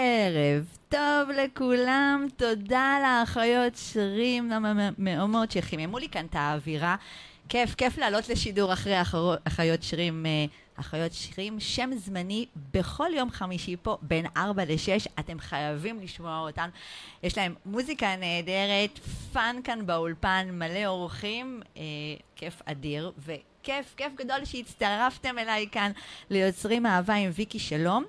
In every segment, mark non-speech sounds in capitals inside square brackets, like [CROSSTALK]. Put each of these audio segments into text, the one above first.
ערב טוב לכולם, תודה לאחיות שירים המהממות שחיממו לי כאן את האווירה. כיף, כיף לעלות לשידור אחרי אחיות שירים, אה, אחיות שירים, שם זמני בכל יום חמישי פה בין 4 ל-6, אתם חייבים לשמוע אותן. יש להם מוזיקה נהדרת, fun כאן באולפן, מלא אורחים, אה, כיף אדיר, וכיף, כיף גדול שהצטרפתם אליי כאן ליוצרים אהבה עם ויקי שלום.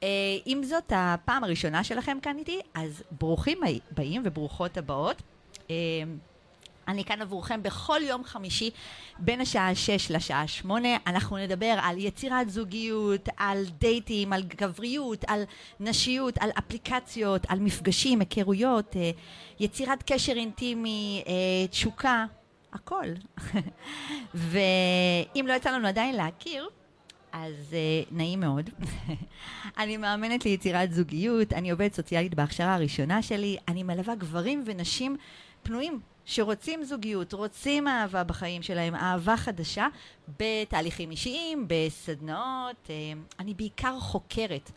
Uh, אם זאת הפעם הראשונה שלכם כאן איתי, אז ברוכים הבאים וברוכות הבאות. Uh, אני כאן עבורכם בכל יום חמישי בין השעה 6 לשעה 8. אנחנו נדבר על יצירת זוגיות, על דייטים, על גבריות, על נשיות, על אפליקציות, על מפגשים, היכרויות, uh, יצירת קשר אינטימי, תשוקה, הכל. [LAUGHS] ואם לא יצא לנו עדיין להכיר, אז uh, נעים מאוד. [LAUGHS] אני מאמנת ליצירת זוגיות, אני עובדת סוציאלית בהכשרה הראשונה שלי, אני מלווה גברים ונשים פנויים שרוצים זוגיות, רוצים אהבה בחיים שלהם, אהבה חדשה, בתהליכים אישיים, בסדנאות. Uh, אני בעיקר חוקרת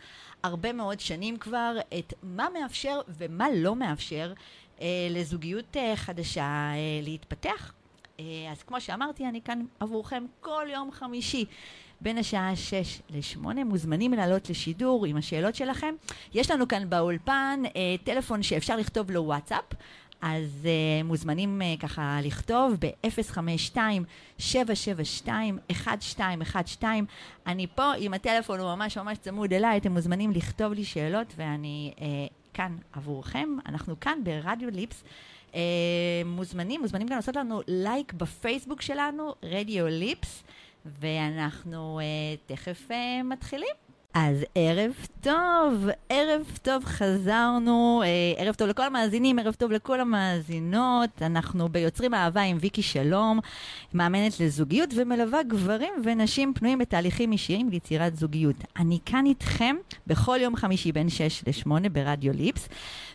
הרבה מאוד שנים כבר את מה מאפשר ומה לא מאפשר uh, לזוגיות חדשה להתפתח. אז כמו שאמרתי, אני כאן עבורכם כל יום חמישי. בין השעה 6 ל-8. מוזמנים לעלות לשידור עם השאלות שלכם. יש לנו כאן באולפן אה, טלפון שאפשר לכתוב לו וואטסאפ. אז uh, מוזמנים uh, ככה לכתוב ב-052-772-1212. אני פה עם הטלפון, הוא ממש ממש צמוד אליי, אתם מוזמנים לכתוב לי שאלות ואני uh, כאן עבורכם. אנחנו כאן ברדיו ליפס. Uh, מוזמנים, מוזמנים גם לעשות לנו לייק בפייסבוק שלנו, רדיו ליפס. ואנחנו uh, תכף uh, מתחילים. אז ערב טוב, ערב טוב, חזרנו, uh, ערב טוב לכל המאזינים, ערב טוב לכל המאזינות. אנחנו ביוצרים אהבה עם ויקי שלום, מאמנת לזוגיות ומלווה גברים ונשים פנויים בתהליכים אישיים ליצירת זוגיות. אני כאן איתכם בכל יום חמישי בין 6 ל-8 ברדיו ליפס,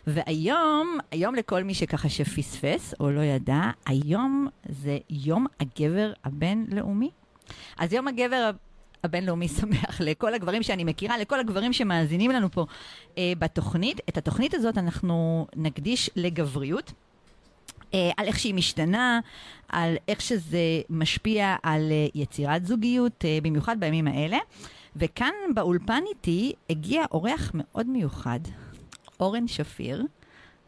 והיום, היום לכל מי שככה שפספס או לא ידע, היום זה יום הגבר הבינלאומי. אז יום הגבר הבינלאומי [LAUGHS] שמח לכל הגברים שאני מכירה, לכל הגברים שמאזינים לנו פה אה, בתוכנית. את התוכנית הזאת אנחנו נקדיש לגבריות. אה, על איך שהיא משתנה, על איך שזה משפיע על אה, יצירת זוגיות, אה, במיוחד בימים האלה. וכאן באולפן איתי הגיע אורח מאוד מיוחד, אורן שפיר.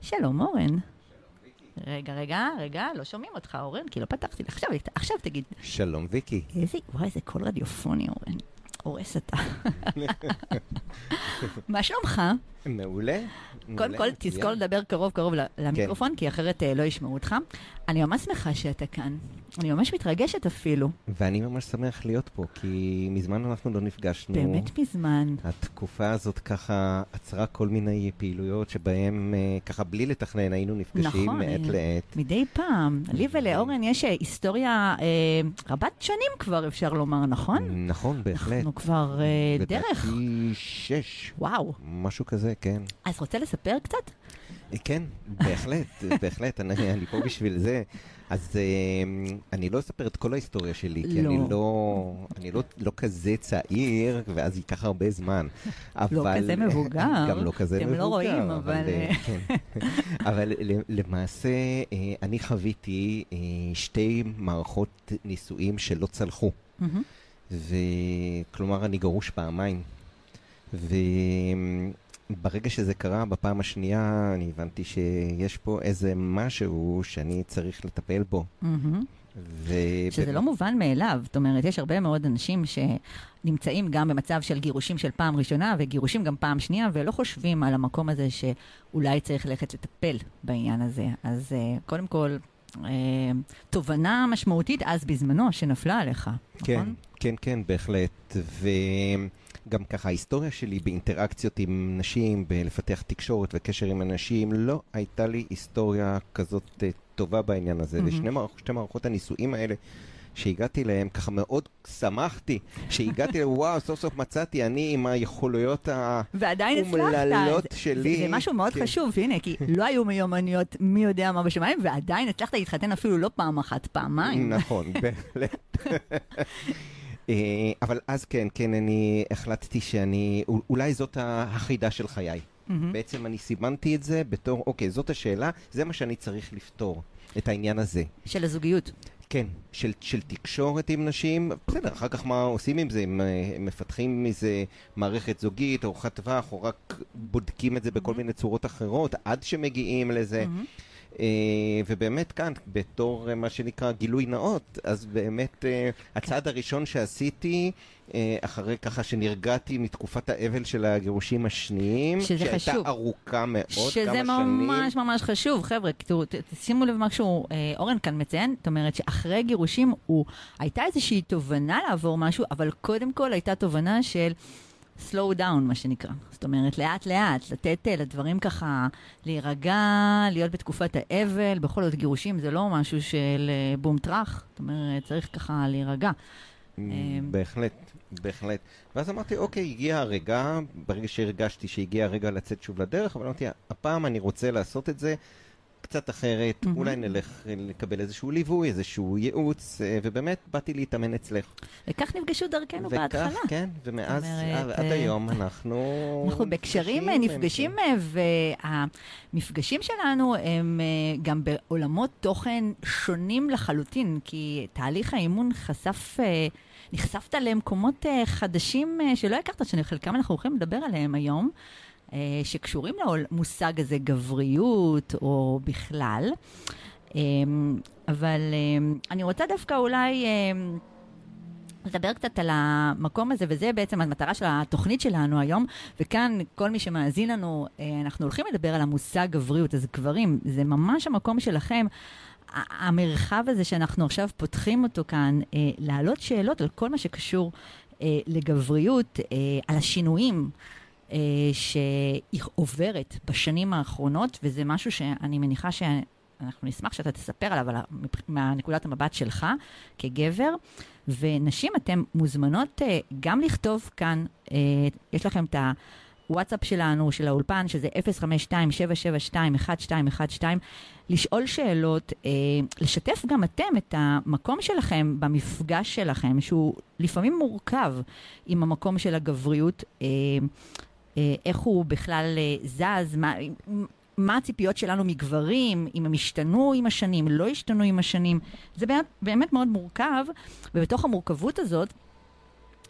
שלום אורן. רגע, רגע, רגע, לא שומעים אותך, אורן, כי לא פתחתי. עכשיו, עכשיו תגיד. שלום, ויקי. איזה, וואי, איזה קול רדיופוני, אורן. הורס אתה. [LAUGHS] מה שלומך? מעולה. קודם כל, תזכור לדבר קרוב קרוב למיקרופון, כן. כי אחרת אה, לא ישמעו אותך. אני ממש שמחה שאתה כאן. אני ממש מתרגשת אפילו. ואני ממש שמח להיות פה, כי מזמן אנחנו לא נפגשנו. באמת מזמן. התקופה הזאת ככה עצרה כל מיני פעילויות שבהן אה, ככה בלי לתכנן היינו נפגשים נכון, מעת לעת. מדי פעם. לי ולאורן יש אה, היסטוריה רבת שנים כבר, אפשר לומר, נכון? נכון, בהחלט. אנחנו כבר דרך. לדעתי שש. וואו. משהו כזה, כן. אז רוצה לספר קצת? כן, בהחלט, [LAUGHS] בהחלט, אני, אני פה בשביל זה. אז uh, אני לא אספר את כל ההיסטוריה שלי, כי לא. אני, לא, אני לא, לא כזה צעיר, ואז ייקח הרבה זמן. [LAUGHS] לא אבל... לא כזה מבוגר. גם לא כזה אתם מבוגר. אתם לא רואים, אבל... אבל, אה, כן. [LAUGHS] אבל למעשה, uh, אני חוויתי uh, שתי מערכות נישואים שלא צלחו. וכלומר, אני גרוש פעמיים. ו... ברגע שזה קרה בפעם השנייה, אני הבנתי שיש פה איזה משהו שאני צריך לטפל בו. ו... שזה לא מובן מאליו, זאת אומרת, יש הרבה מאוד אנשים שנמצאים גם במצב של גירושים של פעם ראשונה וגירושים גם פעם שנייה, ולא חושבים על המקום הזה שאולי צריך ללכת לטפל בעניין הזה. אז uh, קודם כל, uh, תובנה משמעותית אז בזמנו שנפלה עליך, כן, נכון? כן, כן, בהחלט. ו... גם ככה ההיסטוריה שלי באינטראקציות עם נשים, בלפתח תקשורת וקשר עם אנשים, לא הייתה לי היסטוריה כזאת uh, טובה בעניין הזה. Mm-hmm. ושני מערכ, מערכות הנישואים האלה שהגעתי להם, ככה מאוד שמחתי שהגעתי, וואו, סוף סוף מצאתי אני עם היכולויות האומללות שלי. זה, זה משהו מאוד כן. חשוב, הנה, כי לא היו מיומנויות מי יודע מה בשמיים, ועדיין הצלחת להתחתן אפילו לא פעם אחת, פעמיים. נכון, בהחלט. [LAUGHS] אה, אבל אז כן, כן, אני החלטתי שאני, אולי זאת החידה של חיי. מהמם. בעצם אני סימנתי את זה בתור, אוקיי, זאת השאלה, זה מה שאני צריך לפתור, את העניין הזה. של הזוגיות. כן, של, של תקשורת עם נשים, בסדר, אחר כך מה עושים עם זה? הם, אה, מפתחים מזה מערכת זוגית, ארוחת טווח, או רק בודקים את זה בכל Mhm. מיני צורות אחרות, עד שמגיעים לזה. מהמם. אה, ובאמת כאן, בתור אה, מה שנקרא גילוי נאות, אז באמת אה, הצעד הראשון שעשיתי, אחרי ככה שנרגעתי מתקופת האבל של הגירושים השניים, שזה שהייתה חשוב. ארוכה מאוד, שזה כמה שנים. ממש ממש חשוב, חבר'ה, תראו, שימו לב אה, אורן כאן מציין, זאת אומרת שאחרי גירושים הוא, הייתה איזושהי תובנה לעבור משהו, אבל קודם כל הייתה תובנה של slow down, מה שנקרא. זאת אומרת, לאט לאט, לתת אה, לדברים ככה להירגע, להיות בתקופת האבל, בכל זאת גירושים זה לא משהו של אה, בום טראח, זאת אומרת, צריך ככה להירגע. Mm, אמ, בהחלט, בהחלט. ואז אמרתי, אוקיי, הגיע הרגע, ברגע שהרגשתי שהגיע הרגע לצאת שוב לדרך, אבל אמרתי, הפעם אני רוצה לעשות את זה קצת אחרת, מהמם. אולי נלך לקבל איזשהו ליווי, איזשהו ייעוץ, אה, ובאמת באתי להתאמן אצלך. וכך נפגשו דרכנו בהתחלה. וכך, כן, ומאז אומרת, עד, אה, היום אנחנו... אנחנו בקשרים נפגשים, אה, והמפגשים שלנו הם אה, גם בעולמות תוכן שונים לחלוטין, כי תהליך האימון חשף, נחשפת למקומות חדשים שלא הכרת, שחלקם אנחנו הולכים לדבר עליהם היום, שקשורים למושג הזה, גבריות או בכלל. אה, אבל אה, אני רוצה דווקא אולי... אה, לדבר קצת על המקום הזה, וזה בעצם המטרה של התוכנית שלנו היום, וכאן כל מי שמאזין לנו, אה, אנחנו הולכים לדבר על המושג גבריות, אז גברים, זה ממש המקום שלכם. המרחב הזה שאנחנו עכשיו פותחים אותו כאן, אה, להעלות שאלות על כל מה שקשור אה, לגבריות, אה, על השינויים אה, שהיא עוברת בשנים האחרונות, וזה משהו שאני מניחה שאנחנו נשמח שאתה תספר עליו, על ה- מבח- מהנקודת המבט שלך כגבר. ונשים, אתן מוזמנות אה, גם לכתוב כאן, אה, יש לכם את הוואטסאפ שלנו, של האולפן, שזה 052-772-1212, לשאול שאלות, אה, לשתף גם אתם את המקום שלכם במפגש שלכם, שהוא לפעמים מורכב עם המקום של הגבריות, אה, אה, איך הוא בכלל אה, זז, מה... מה הציפיות שלנו מגברים, אם הם השתנו עם השנים, לא השתנו עם השנים. זה באמת, באמת מאוד מורכב, ובתוך המורכבות הזאת,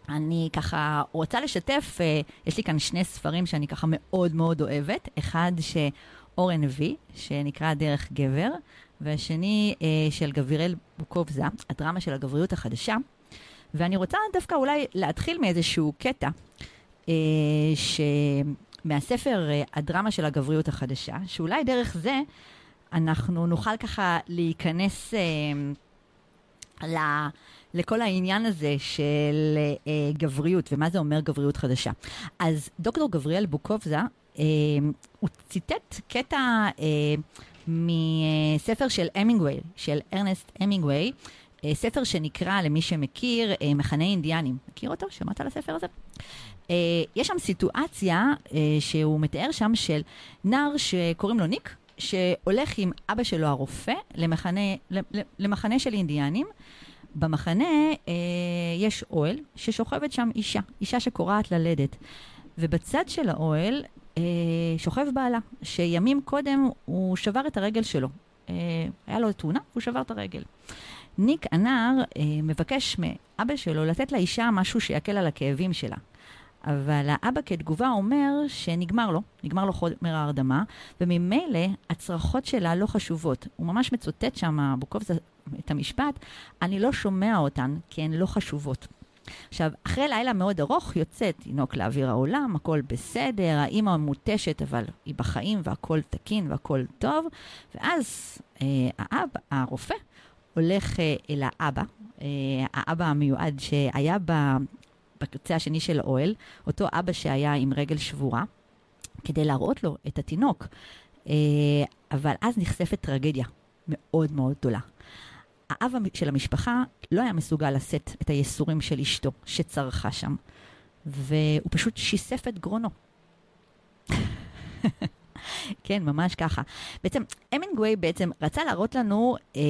אני ככה רוצה לשתף, אה, יש לי כאן שני ספרים שאני ככה מאוד מאוד אוהבת. אחד שאורן הביא, שנקרא דרך גבר, והשני אה, של גבריאל בוקובזה, הדרמה של הגבריות החדשה. ואני רוצה דווקא אולי להתחיל מאיזשהו קטע, אה. מהספר אה, הדרמה של הגבריות החדשה, שאולי דרך זה אנחנו נוכל ככה להיכנס אה, ל, לכל העניין הזה של אה, גבריות, ומה זה אומר גבריות חדשה. אז דוקטור גבריאל בוקובזה, אה, הוא ציטט קטע אה, מספר של המינגווי, של ארנסט המינגווי, אה, ספר שנקרא, למי שמכיר, אה, מחנה אינדיאנים. מכיר אותו? שמעת על הספר הזה? אה, יש שם סיטואציה אה, שהוא מתאר שם של נער שקוראים לו ניק, שהולך עם אבא שלו הרופא למחנה, למחנה של אינדיאנים. במחנה אה, יש אוהל ששוכבת שם אישה, אישה שקורעת ללדת. ובצד של האוהל אה, שוכב בעלה, שימים קודם הוא שבר את הרגל שלו. אה, היה לו תאונה, הוא שבר את הרגל. ניק הנער אה, מבקש מאבא שלו לתת לאישה משהו שיקל על הכאבים שלה. אבל האבא כתגובה אומר שנגמר לו, נגמר לו חומר ההרדמה, וממילא הצרחות שלה לא חשובות. הוא ממש מצוטט שם, בוקובזה, את המשפט, אני לא שומע אותן כי הן לא חשובות. עכשיו, אחרי לילה מאוד ארוך יוצא תינוק לאוויר העולם, הכל בסדר, האימא מותשת, אבל היא בחיים והכל תקין והכל טוב, ואז אה, האבא, הרופא הולך אה, אל האבא, אה, האבא המיועד שהיה ב... בקצה השני של האוהל, אותו אבא שהיה עם רגל שבורה, כדי להראות לו את התינוק. אה, אבל אז נחשפת טרגדיה מאוד מאוד גדולה. האב של המשפחה לא היה מסוגל לשאת את הייסורים של אשתו שצרחה שם, והוא פשוט שיסף את גרונו. [LAUGHS] כן, ממש ככה. בעצם, המינגווי בעצם רצה להראות לנו, אה,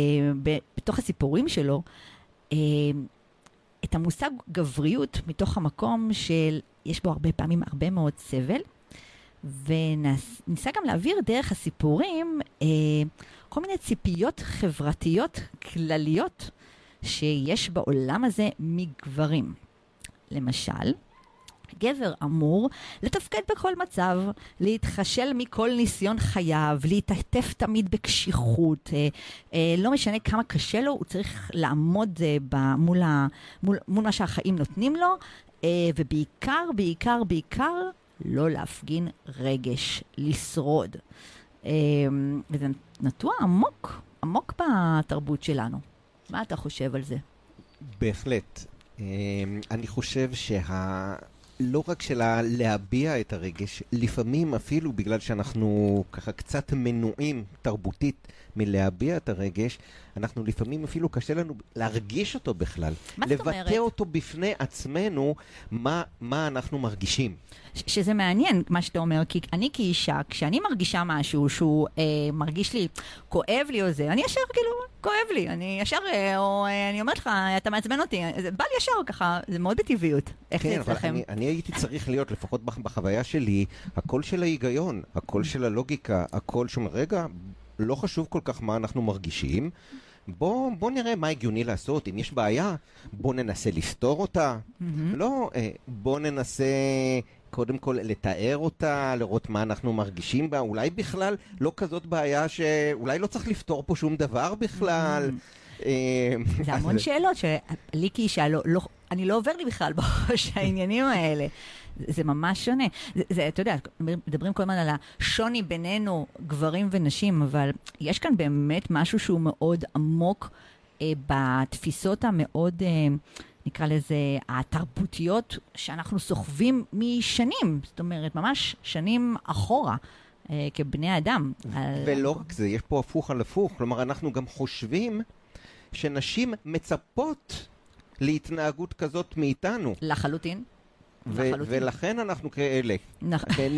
בתוך הסיפורים שלו, אה, את המושג גבריות מתוך המקום של, יש בו הרבה פעמים הרבה מאוד סבל, וניסה גם להעביר דרך הסיפורים אה, כל מיני ציפיות חברתיות כלליות שיש בעולם הזה מגברים. למשל, גבר אמור לתפקד בכל מצב, להתחשל מכל ניסיון חייו, להתעטף תמיד בקשיחות. אה, אה, לא משנה כמה קשה לו, הוא צריך לעמוד אה, ב, מול, ה, מול, מול מה שהחיים נותנים לו, אה, ובעיקר, בעיקר, בעיקר, לא להפגין רגש, לשרוד. אה, וזה נטוע עמוק, עמוק בתרבות שלנו. מה אתה חושב על זה? בהחלט. אה, אני חושב שה... לא רק של להביע את הרגש, לפעמים אפילו בגלל שאנחנו ככה קצת מנועים תרבותית מלהביע את הרגש, אנחנו לפעמים אפילו קשה לנו להרגיש אותו בכלל. מה זאת אומרת? לבטא אותו בפני עצמנו, מה, מה אנחנו מרגישים. ש- שזה מעניין מה שאתה אומר, כי אני כאישה, כשאני מרגישה משהו שהוא אה, מרגיש לי, כואב לי או זה, אני ישר כאילו, כואב לי, אני ישר, אה, או אה, אני אומרת לך, אתה מעצבן אותי, זה בא לי ישר ככה, זה מאוד בטבעיות. איך כן, זה אצלכם? אני, אני הייתי צריך להיות, לפחות בח- בחוויה שלי, הקול של ההיגיון, הקול של הלוגיקה, הקול שאומר, רגע, לא חשוב כל כך מה אנחנו מרגישים. בוא, בוא נראה מה הגיוני לעשות, אם יש בעיה, בוא ננסה לפתור אותה. מהמם. לא, אה, בוא ננסה קודם כל לתאר אותה, לראות מה אנחנו מרגישים בה, אולי בכלל לא כזאת בעיה שאולי לא צריך לפתור פה שום דבר בכלל. אה, זה המון שאלות שלי כאישה, לא, לא, אני לא עובר לי בכלל בראש [LAUGHS] העניינים האלה. זה, ממש שונה. זה, זה, אתה יודע, מדברים כל הזמן על השוני בינינו, גברים ונשים, אבל יש כאן באמת משהו שהוא מאוד עמוק אה, בתפיסות המאוד, אה, נקרא לזה, התרבותיות, שאנחנו סוחבים משנים. זאת אומרת, ממש שנים אחורה. אה, כבני אדם. על- ולא רק זה, יש פה הפוך על הפוך. כלומר, אנחנו גם חושבים שנשים מצפות להתנהגות כזאת מאיתנו. לחלוטין. ו-. ולכן אנחנו כאלה. נכ- כן,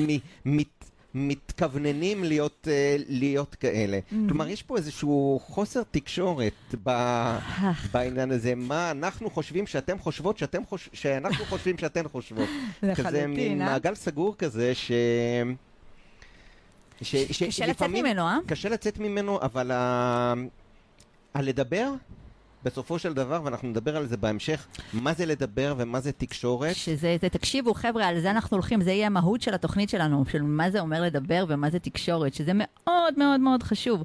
מת- מתכווננים להיות, אה, להיות כאלה. כלומר, יש פה איזשהו חוסר תקשורת ב- בעניין הזה. מה אנחנו חושבים שאתם חושבות, שאתם חוש... שאנחנו חושבים שאתן חושבות. [LAUGHS] כזה לחלוטין, מין אה? מעגל סגור כזה ש... ש... ש... קשה לצאת ממנו, אה? קשה לצאת ממנו, אבל ה... הלדבר, בסופו של דבר, ואנחנו נדבר על זה בהמשך, מה זה לדבר ומה זה תקשורת. שזה, זה, תקשיבו חבר'ה, על זה אנחנו הולכים, זה יהיה המהות של התוכנית שלנו, של מה זה אומר לדבר ומה זה תקשורת, שזה מאוד מאוד מאוד חשוב.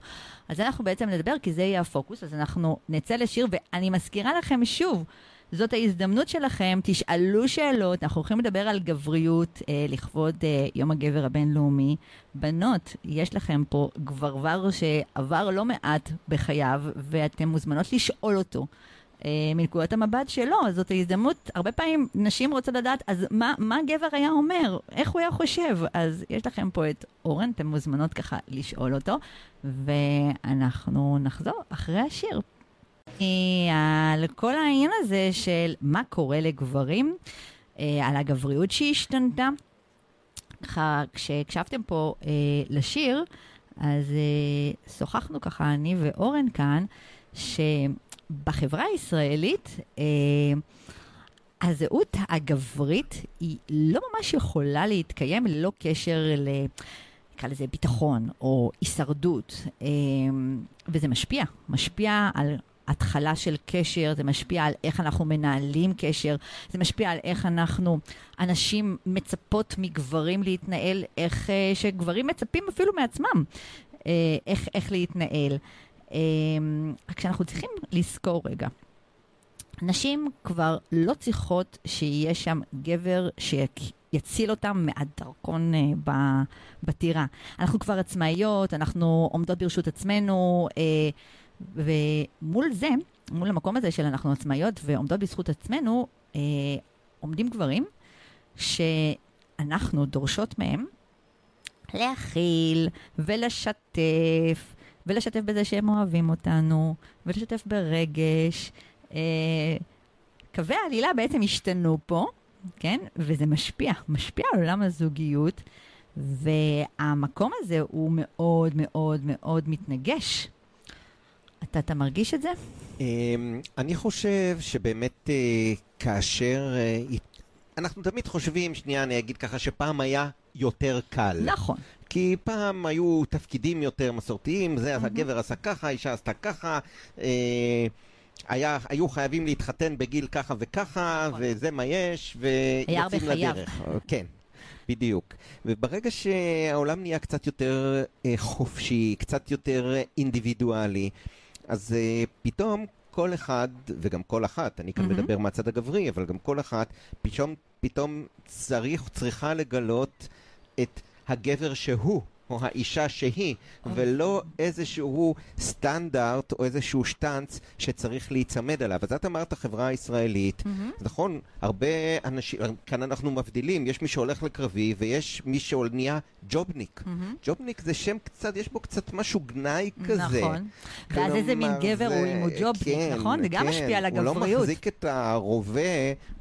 אז אנחנו בעצם נדבר, כי זה יהיה הפוקוס, אז אנחנו נצא לשיר, ואני מזכירה לכם שוב, זאת ההזדמנות שלכם, תשאלו שאלות, אנחנו הולכים לדבר על גבריות אה, לכבוד אה, יום הגבר הבינלאומי. בנות, יש לכם פה גברבר שעבר לא מעט בחייו, ואתן מוזמנות לשאול אותו. אה, מנקודת המבט שלו, זאת ההזדמנות, הרבה פעמים נשים רוצות לדעת, אז מה, מה גבר היה אומר? איך הוא היה חושב? אז יש לכם פה את אורן, אתן מוזמנות ככה לשאול אותו, ואנחנו נחזור אחרי השיר. אה, על כל העניין הזה של מה קורה לגברים, אה, על הגבריות שהשתנתה. ככה, כשהקשבתם פה אה, לשיר, אז אה, שוחחנו ככה, אני ואורן כאן, שבחברה הישראלית, אה, הזהות הגברית היא לא ממש יכולה להתקיים ללא קשר ל... נקרא לזה ביטחון או הישרדות, אה, וזה משפיע, משפיע על התחלה של קשר, זה משפיע על איך אנחנו מנהלים קשר, זה משפיע על איך אנחנו, אנשים מצפות מגברים להתנהל, איך אה, שגברים מצפים אפילו מעצמם, אה, איך, איך להתנהל. אה, רק שאנחנו צריכים לזכור רגע, נשים כבר לא צריכות שיהיה שם גבר שיציל אותם מהדרכון אה, ב- בטירה. אנחנו כבר עצמאיות, אנחנו עומדות ברשות עצמנו, אה, ומול זה, מול המקום הזה של אנחנו עצמאיות ועומדות בזכות עצמנו, אה, עומדים גברים שאנחנו דורשות מהם להכיל ולשתף, ולשתף בזה שהם אוהבים אותנו, ולשתף ברגש. אה, קווי העלילה בעצם השתנו פה, כן? וזה משפיע, משפיע על עולם הזוגיות, והמקום הזה הוא מאוד מאוד מאוד מתנגש. אתה, אתה מרגיש את זה? אמ, אני חושב שבאמת אה, כאשר... אה, אנחנו תמיד חושבים, שנייה, אני אגיד ככה, שפעם היה יותר קל. נכון. כי פעם היו תפקידים יותר מסורתיים, זה הגבר עשה ככה, האישה עשתה ככה. אה, היה, היו חייבים להתחתן בגיל ככה וככה, נכון. וזה מה יש, ויוצאים. לדרך. כן, בדיוק. וברגע שהעולם נהיה קצת יותר אה, חופשי, קצת יותר אה, אינדיבידואלי, אז אה, פתאום כל אחד, וגם כל אחת, אני כאן מהמם. מדבר מהצד הגברי, אבל גם כל אחת, פתאום, פתאום צריך, צריכה לגלות את הגבר שהוא. או האישה שהיא, ולא איזשהו סטנדרט או איזשהו שטנץ שצריך להיצמד עליו. אז את אמרת החברה הישראלית, מהמם. נכון, הרבה אנשים, כאן אנחנו מבדילים, יש מי שהולך לקרבי ויש מי שנהיה ג'ובניק. מהמם. ג'ובניק זה שם קצת, יש בו קצת משהו גנאי כזה. נכון. ואז איזה מין גבר הוא אם הוא ג'ובניק, כן, נכון? זה גם כן. משפיע על הוא לא הגבריות. מחזיק את הרובה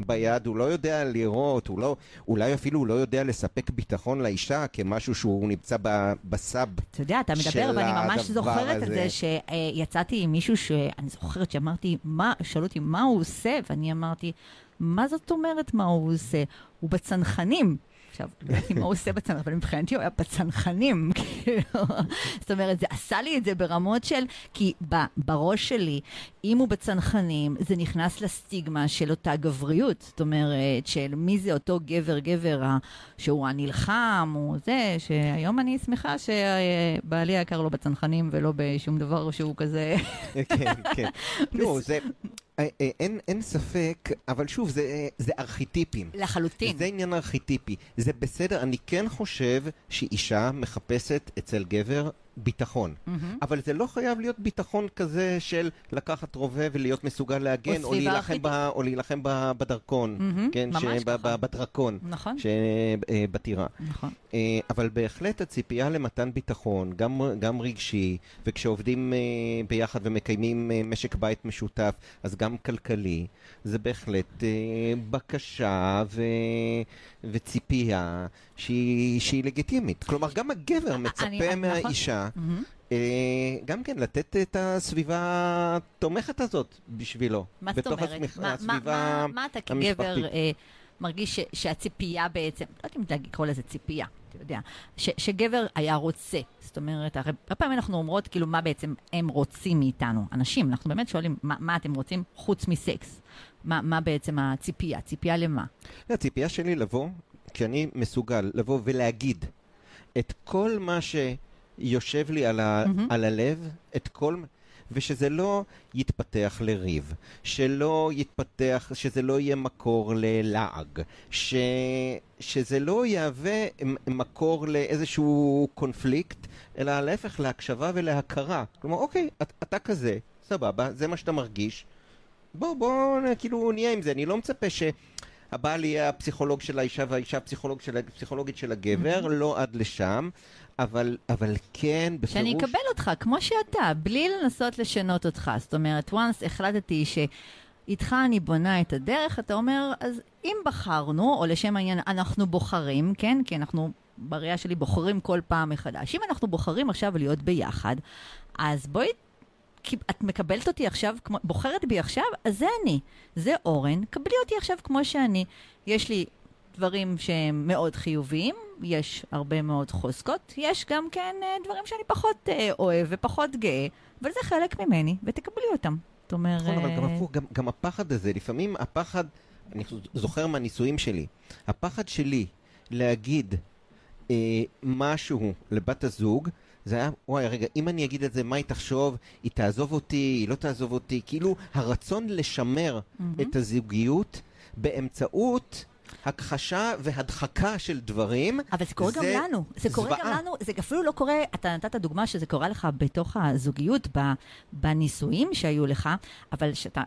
ביד, הוא לא יודע לראות, הוא לא, אולי אפילו הוא לא יודע לספק ביטחון לאישה כמשהו שהוא נמצא ב, בסאב. אתה יודע, אתה של מדבר, ואני ממש הדבר זוכרת את הזה. זה שיצאתי עם מישהו שאני זוכרת שאמרתי, מה, שאלו אותי מה הוא עושה, ואני אמרתי, מה זאת אומרת מה הוא עושה? הוא בצנחנים. עכשיו, לא יודעת מה הוא עושה בצנחנים, אבל מבחינתי הוא היה בצנחנים. [LAUGHS] כאילו. זאת אומרת, זה עשה לי את זה ברמות של, כי בראש שלי, אם הוא בצנחנים, זה נכנס לסטיגמה של אותה גבריות. זאת אומרת, של מי זה אותו גבר-גבר ה- שהוא הנלחם, הוא זה, שהיום אני שמחה שבעלי היקר לא בצנחנים ולא בשום דבר שהוא כזה... כן, כן. [LAUGHS] תראו, זה... אה, אה, אין, אין ספק, אבל שוב, זה, אה, זה ארכיטיפים. לחלוטין. זה עניין ארכיטיפי. זה בסדר, אני כן חושב שאישה מחפשת אצל גבר ביטחון. מהמם. אבל זה לא חייב להיות ביטחון כזה של לקחת רובה ולהיות מסוגל להגן, או סביבה להילחם. ב, או להילחם ב, בדרכון, מהמם, כן, ממש ב- ככה. ב- בדרקון, נכון, שבטירה. נכון. אה, אבל בהחלט הציפייה למתן ביטחון, גם, גם רגשי, וכשעובדים אה, ביחד ומקיימים אה, משק בית משותף, אז גם כלכלי, זה בהחלט אה, בקשה ו, וציפייה שהיא, שהיא לגיטימית. כלומר, גם הגבר מצפה אני- נכון. מהאישה. אה, גם כן לתת את הסביבה התומכת הזאת בשבילו. מה זאת אומרת? הסמיך- מה- מה- מה- מה אתה כגבר. אה, מרגיש ש- שהציפייה בעצם, לא יודעת אם לקרוא לזה ציפייה, אתה יודע, ש- שגבר היה רוצה. זאת אומרת, הרי הרבה פעמים אנחנו אומרות, כאילו, מה בעצם הם רוצים מאיתנו, אנשים, אנחנו באמת שואלים, מה, מה אתם רוצים חוץ מסקס? מה, מה בעצם הציפייה? ציפייה למה? לא, הציפייה שלי לבוא, כשאני מסוגל לבוא ולהגיד את כל מה שיושב לי על, ה, מהמם. על הלב, את כל... ושזה לא יתפתח לריב, שלא יתפתח, שזה לא יהיה מקור ללעג, ש, שזה לא יהווה מקור לאיזשהו קונפליקט, אלא להפך, להקשבה ולהכרה. כלומר, אוקיי, את, אתה כזה, סבבה, זה מה שאתה מרגיש, בוא, בוא, כאילו, נהיה עם זה. אני לא מצפה שהבעל יהיה הפסיכולוג של האישה והאישה הפסיכולוג של, הפסיכולוגית של הגבר, לא עד לשם, אבל, אבל כן, בפירוש... שאני אקבל אותך כמו שאתה, בלי לנסות לשנות אותך. זאת אומרת, once החלטתי שאיתך אני בונה את הדרך, אתה אומר, אז אם בחרנו, או לשם העניין, אנחנו בוחרים, כן? כי אנחנו, בראייה שלי, בוחרים כל פעם מחדש. אם אנחנו בוחרים עכשיו להיות ביחד, אז בואי... את מקבלת אותי עכשיו, כמו, בוחרת בי עכשיו, אז זה אני. זה אורן, קבלי אותי עכשיו כמו שאני. יש לי דברים שהם מאוד חיוביים, יש הרבה מאוד חוזקות, יש גם כן אה, דברים שאני פחות אה, אוהב ופחות גאה, אבל זה חלק ממני, ותקבלי אותם. זאת אומרת... נכון, אבל גם הפוך, גם, גם הפחד הזה, לפעמים הפחד, אני זוכר מהנישואים שלי, הפחד שלי להגיד אה, משהו לבת הזוג, זה היה, וואי, רגע, אם אני אגיד את זה, מה היא תחשוב? היא תעזוב אותי, היא לא תעזוב אותי. כאילו, הרצון לשמר מהמם. את הזוגיות באמצעות הכחשה והדחקה של דברים. אבל זה קורה זה גם לנו. זה קורה גם זוועה. לנו, זה אפילו לא קורה, אתה נתת דוגמה שזה קורה לך בתוך הזוגיות, בנישואים שהיו לך, אבל שאתה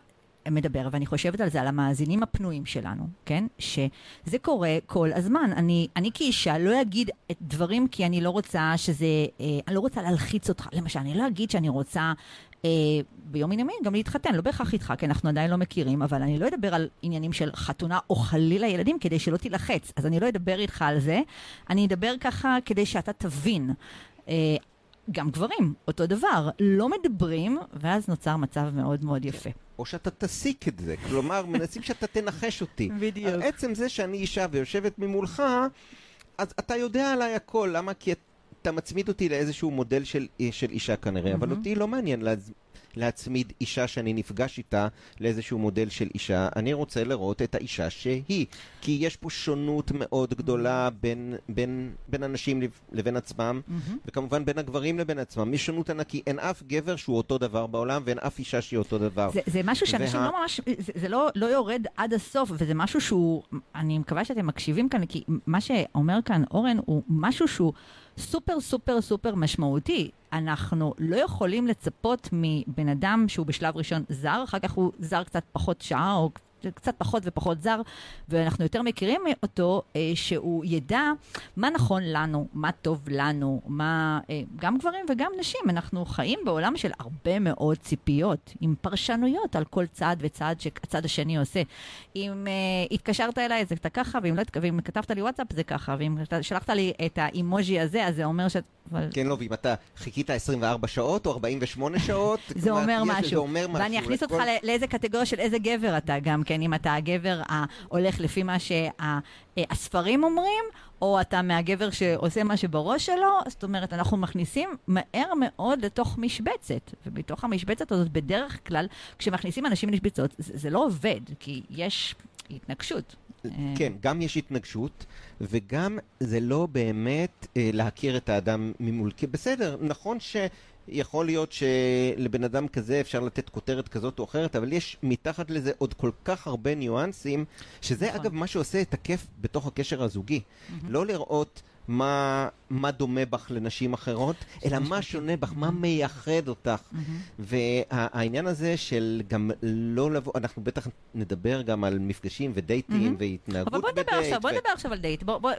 מדבר, ואני חושבת על זה, על המאזינים הפנויים שלנו, כן? שזה קורה כל הזמן. אני, אני כאישה לא אגיד את דברים כי אני לא רוצה שזה, אה, אני לא רוצה להלחיץ אותך. למשל, אני לא אגיד שאני רוצה... אה, ביום מן הימים גם להתחתן, לא בהכרח איתך, כי אנחנו עדיין לא מכירים, אבל אני לא אדבר על עניינים של חתונה או חלילה ילדים כדי שלא תילחץ. אז אני לא אדבר איתך על זה, אני אדבר ככה כדי שאתה תבין. אה, גם גברים, אותו דבר, לא מדברים, ואז נוצר מצב מאוד מאוד יפה. או שאתה תסיק את זה. כלומר, [LAUGHS] מנסים שאתה תנחש אותי. בדיוק. עצם זה שאני אישה ויושבת ממולך, אז אתה יודע עליי הכל, למה? כי אתה מצמיד אותי לאיזשהו מודל של, של אישה כנראה, אבל. אותי לא מעניין. להצמיד אישה שאני נפגש איתה לאיזשהו מודל של אישה. אני רוצה לראות את האישה שהיא. כי יש פה שונות מאוד גדולה בין, בין, בין אנשים לב- לבין עצמם, מהמם. וכמובן בין הגברים לבין עצמם. יש שונות ענקי. אין אף גבר שהוא אותו דבר בעולם, ואין אף אישה שהיא אותו דבר. זה, זה משהו שאנשים וה- לא ממש, זה, זה לא, לא יורד עד הסוף, וזה משהו שהוא, אני מקווה שאתם מקשיבים כאן, כי מה שאומר כאן אורן הוא משהו שהוא סופר סופר סופר משמעותי. אנחנו לא יכולים לצפות מבן אדם שהוא בשלב ראשון זר, אחר כך הוא זר קצת פחות שעה, או קצת פחות ופחות זר, ואנחנו יותר מכירים אותו, אה, שהוא ידע מה נכון לנו, מה טוב לנו, מה... אה, גם גברים וגם נשים, אנחנו חיים בעולם של הרבה מאוד ציפיות, עם פרשנויות על כל צעד וצעד שהצד השני עושה. אם אה, התקשרת אליי, זה ככה, ואם לא ואם כתבת לי וואטסאפ, זה ככה, ואם שלחת לי את האימוג'י הזה, אז זה אומר ש... אבל... כן, לא, ואם אתה חיכית 24 שעות או 48 [LAUGHS] שעות, זה אומר יש- זה משהו. אומר משהו. ואני אכניס אותך לכל- ל- לאיזה קטגוריה של איזה גבר אתה גם כן, אם אתה הגבר ההולך לפי מה שהספרים אומרים, או אתה מהגבר שעושה מה שבראש שלו, זאת אומרת, אנחנו מכניסים מהר מאוד לתוך משבצת. ובתוך המשבצת הזאת, בדרך כלל, כשמכניסים אנשים למשבצות, זה, זה לא עובד, כי יש התנגשות. אה, כן, גם יש התנגשות, וגם זה לא באמת אה, להכיר את האדם ממול. כי בסדר, נכון שיכול להיות שלבן אדם כזה אפשר לתת כותרת כזאת או אחרת, אבל יש מתחת לזה עוד כל כך הרבה ניואנסים, שזה נכון. אגב מה שעושה את הכיף בתוך הקשר הזוגי. לא לראות... מה, מה דומה בך לנשים אחרות, אלא מה שונה בך, מה מייחד אותך. והעניין הזה של גם לא לבוא, אנחנו בטח נדבר גם על מפגשים ודייטים מהמם. והתנהגות אבל בוא נדבר בדייט עכשיו, בוא נדבר עכשיו על דייט. בוא, בוא,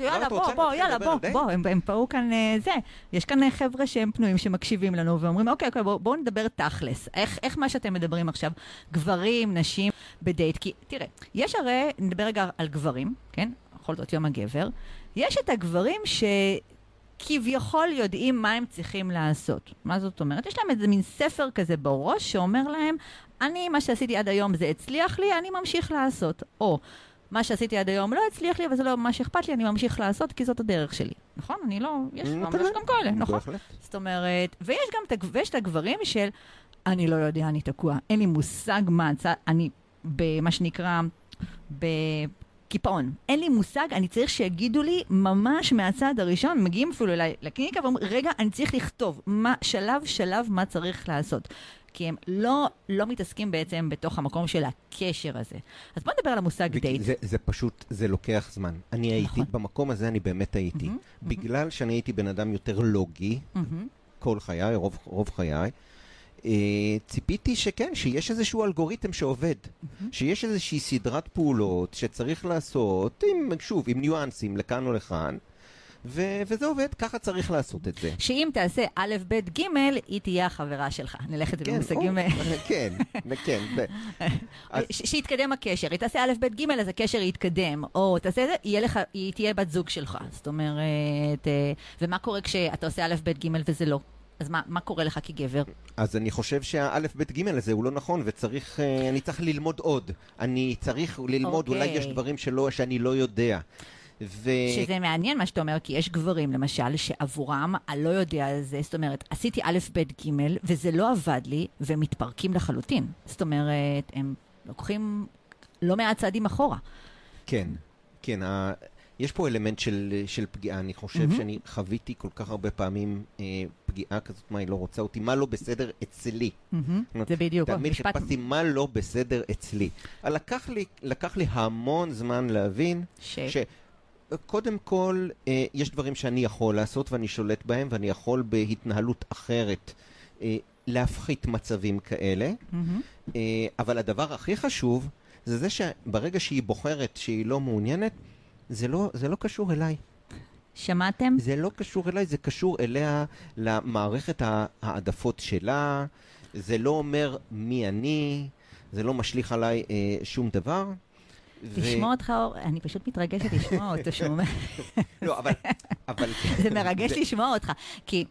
יאללה, בוא, בוא, יאללה, בוא, הם, פרו כאן אה, זה. יש כאן אה, חבר'ה שהם פנויים, שמקשיבים לנו, ואומרים, אוקיי, אוקיי, בואו בוא נדבר תכלס. איך מה שאתם מדברים עכשיו, גברים, נשים, בדייט? כי, תראה, יש הרי, נדבר רגע על גברים, כן? בכל זאת יום הגבר. יש את הגברים ש... כביכול יודעים מה הם צריכים לעשות. מה זאת אומרת? יש להם איזה מין ספר כזה בראש שאומר להם, אני, מה שעשיתי עד היום זה הצליח לי, אני ממשיך לעשות. או, מה שעשיתי עד היום לא הצליח לי, אבל זה לא מה שאכפת לי, אני ממשיך לעשות, כי זאת הדרך שלי. נכון? אני לא... יש, Mm, ממש. גם כאלה, נכון? בהחלט. זאת אומרת, ויש גם ויש את הגברים של, אני לא יודע, אני תקוע, אין לי מושג מה אני במה שנקרא, בקיפאון. אין לי מושג, אני צריך שיגידו לי ממש מהצד הראשון, מגיעים אפילו אליי לקליניקה ואומרים, רגע, אני צריך לכתוב מה, שלב שלב מה צריך לעשות. כי הם לא, לא מתעסקים בעצם בתוך המקום של הקשר הזה. אז בוא נדבר על המושג דייט. זה, זה פשוט, זה לוקח זמן. אני הייתי, נכון. במקום הזה אני באמת הייתי. מהמם, בגלל שאני הייתי בן אדם יותר לוגי, מהמם. כל חיי, רוב, רוב חיי, ציפיתי שכן, שיש איזשהו אלגוריתם שעובד. שיש איזושהי סדרת פעולות שצריך לעשות, עם, שוב, עם ניואנסים לכאן או לכאן, ו- וזה עובד, ככה צריך לעשות את זה. שאם תעשה א', ב', ג', היא תהיה החברה שלך. נלך את זה כן, במושגים... כן, כן. [LAUGHS] אז- שיתקדם הקשר. היא תעשה א', ב', ג', אז הקשר יתקדם. או תעשה זה, יהיה לך, היא תהיה בת זוג שלך. זאת אומרת, אה, ומה קורה כשאתה עושה א', ב', ג' וזה לא? אז מה, מה קורה לך כגבר? אז אני חושב שהאלף, בית, גימל הזה הוא לא נכון, וצריך, אה, אני צריך ללמוד עוד. אני צריך ללמוד, אולי אוקיי. יש דברים שלא, שאני לא יודע. ו... שזה מעניין מה שאתה אומר, כי יש גברים, למשל, שעבורם הלא יודע זה, זאת אומרת, עשיתי א', ב', ג', וזה לא עבד לי, והם מתפרקים לחלוטין. זאת אומרת, הם לוקחים לא מעט צעדים אחורה. כן, כן. יש פה אלמנט של, של פגיעה, אני חושב מהמם. שאני חוויתי כל כך הרבה פעמים אה, פגיעה כזאת, מה היא לא רוצה אותי, מה לא בסדר אצלי. מהמם, זה בדיוק. משפט- חיפשתי מה לא בסדר אצלי. אבל לקח לי, לקח לי המון זמן להבין ש... שקודם כל, אה, יש דברים שאני יכול לעשות ואני שולט בהם, ואני יכול בהתנהלות אחרת אה, להפחית מצבים כאלה. מהמם. אה, אבל הדבר הכי חשוב, זה זה שברגע שהיא בוחרת שהיא לא מעוניינת, זה לא, זה לא קשור אליי. שמעתם? זה לא קשור אליי, זה קשור אליה, למערכת העדפות שלה, זה לא אומר מי אני, זה לא משליך עליי אה, שום דבר. לשמוע אותך, אור, אני פשוט מתרגשת לשמוע אותו שהוא אומר, לא, אבל... אבל... זה מרגש לשמוע אותך. כי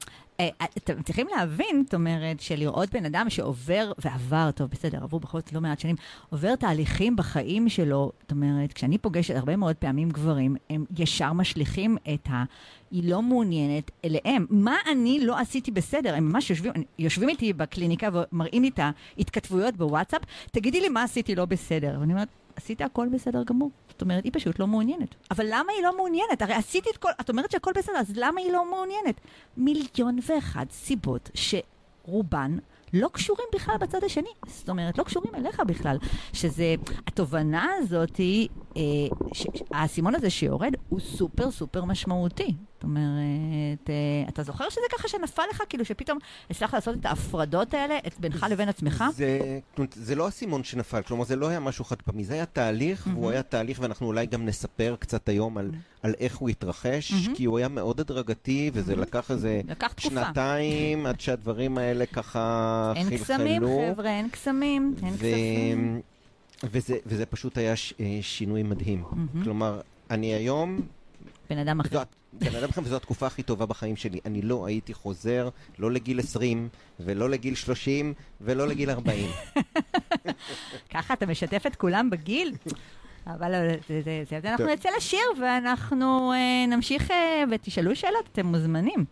אתם צריכים להבין, זאת אומרת, שלראות בן אדם שעובר, ועבר, טוב, בסדר, עברו בכל זאת לא מעט שנים, עובר תהליכים בחיים שלו, זאת אומרת, כשאני פוגשת הרבה מאוד פעמים גברים, הם ישר משליכים את ה... היא לא מעוניינת אליהם. מה אני לא עשיתי בסדר? הם ממש יושבים, יושבים איתי בקליניקה ומראים לי את ההתכתבויות בוואטסאפ, תגידי לי מה עשיתי לא בסדר. ואני אומרת, עשית הכל בסדר גמור. זאת אומרת, היא פשוט לא מעוניינת. אבל למה היא לא מעוניינת? הרי עשיתי את כל... את אומרת שהכל בסדר, אז למה היא לא מעוניינת? מיליון ואחת סיבות שרובן לא קשורים בכלל בצד השני. זאת אומרת, לא קשורים אליך בכלל. שזה, התובנה הזאת היא, האסימון הזה שיורד הוא סופר סופר משמעותי. זאת אומרת, אה, אתה זוכר שזה ככה שנפל לך, כאילו שפתאום הצלחת לעשות את ההפרדות האלה בינך לבין עצמך? זה, זה לא אסימון שנפל, כלומר זה לא היה משהו חד פעמי, זה היה תהליך. והוא היה תהליך, ואנחנו אולי גם נספר קצת היום על. על איך הוא התרחש. כי הוא היה מאוד הדרגתי, וזה. לקח איזה לקח שנתיים עד שהדברים האלה ככה חלחלו. אין קסמים, חבר'ה, אין קסמים, אין ו... וזה, וזה פשוט היה ש, אה, שינוי מדהים. Mm-hmm. כלומר, אני היום... בן אדם אחר. בן אדם אחר, וזו התקופה הכי טובה בחיים שלי. אני לא הייתי חוזר, לא לגיל 20, ולא לגיל 30, ולא לגיל 40. [LAUGHS] ככה אתה משתף את כולם בגיל? אבל אה, זה, זה, זה, אנחנו נצא לשיר ואנחנו אה, נמשיך אה, ותשאלו שאלות, אתם מוזמנים.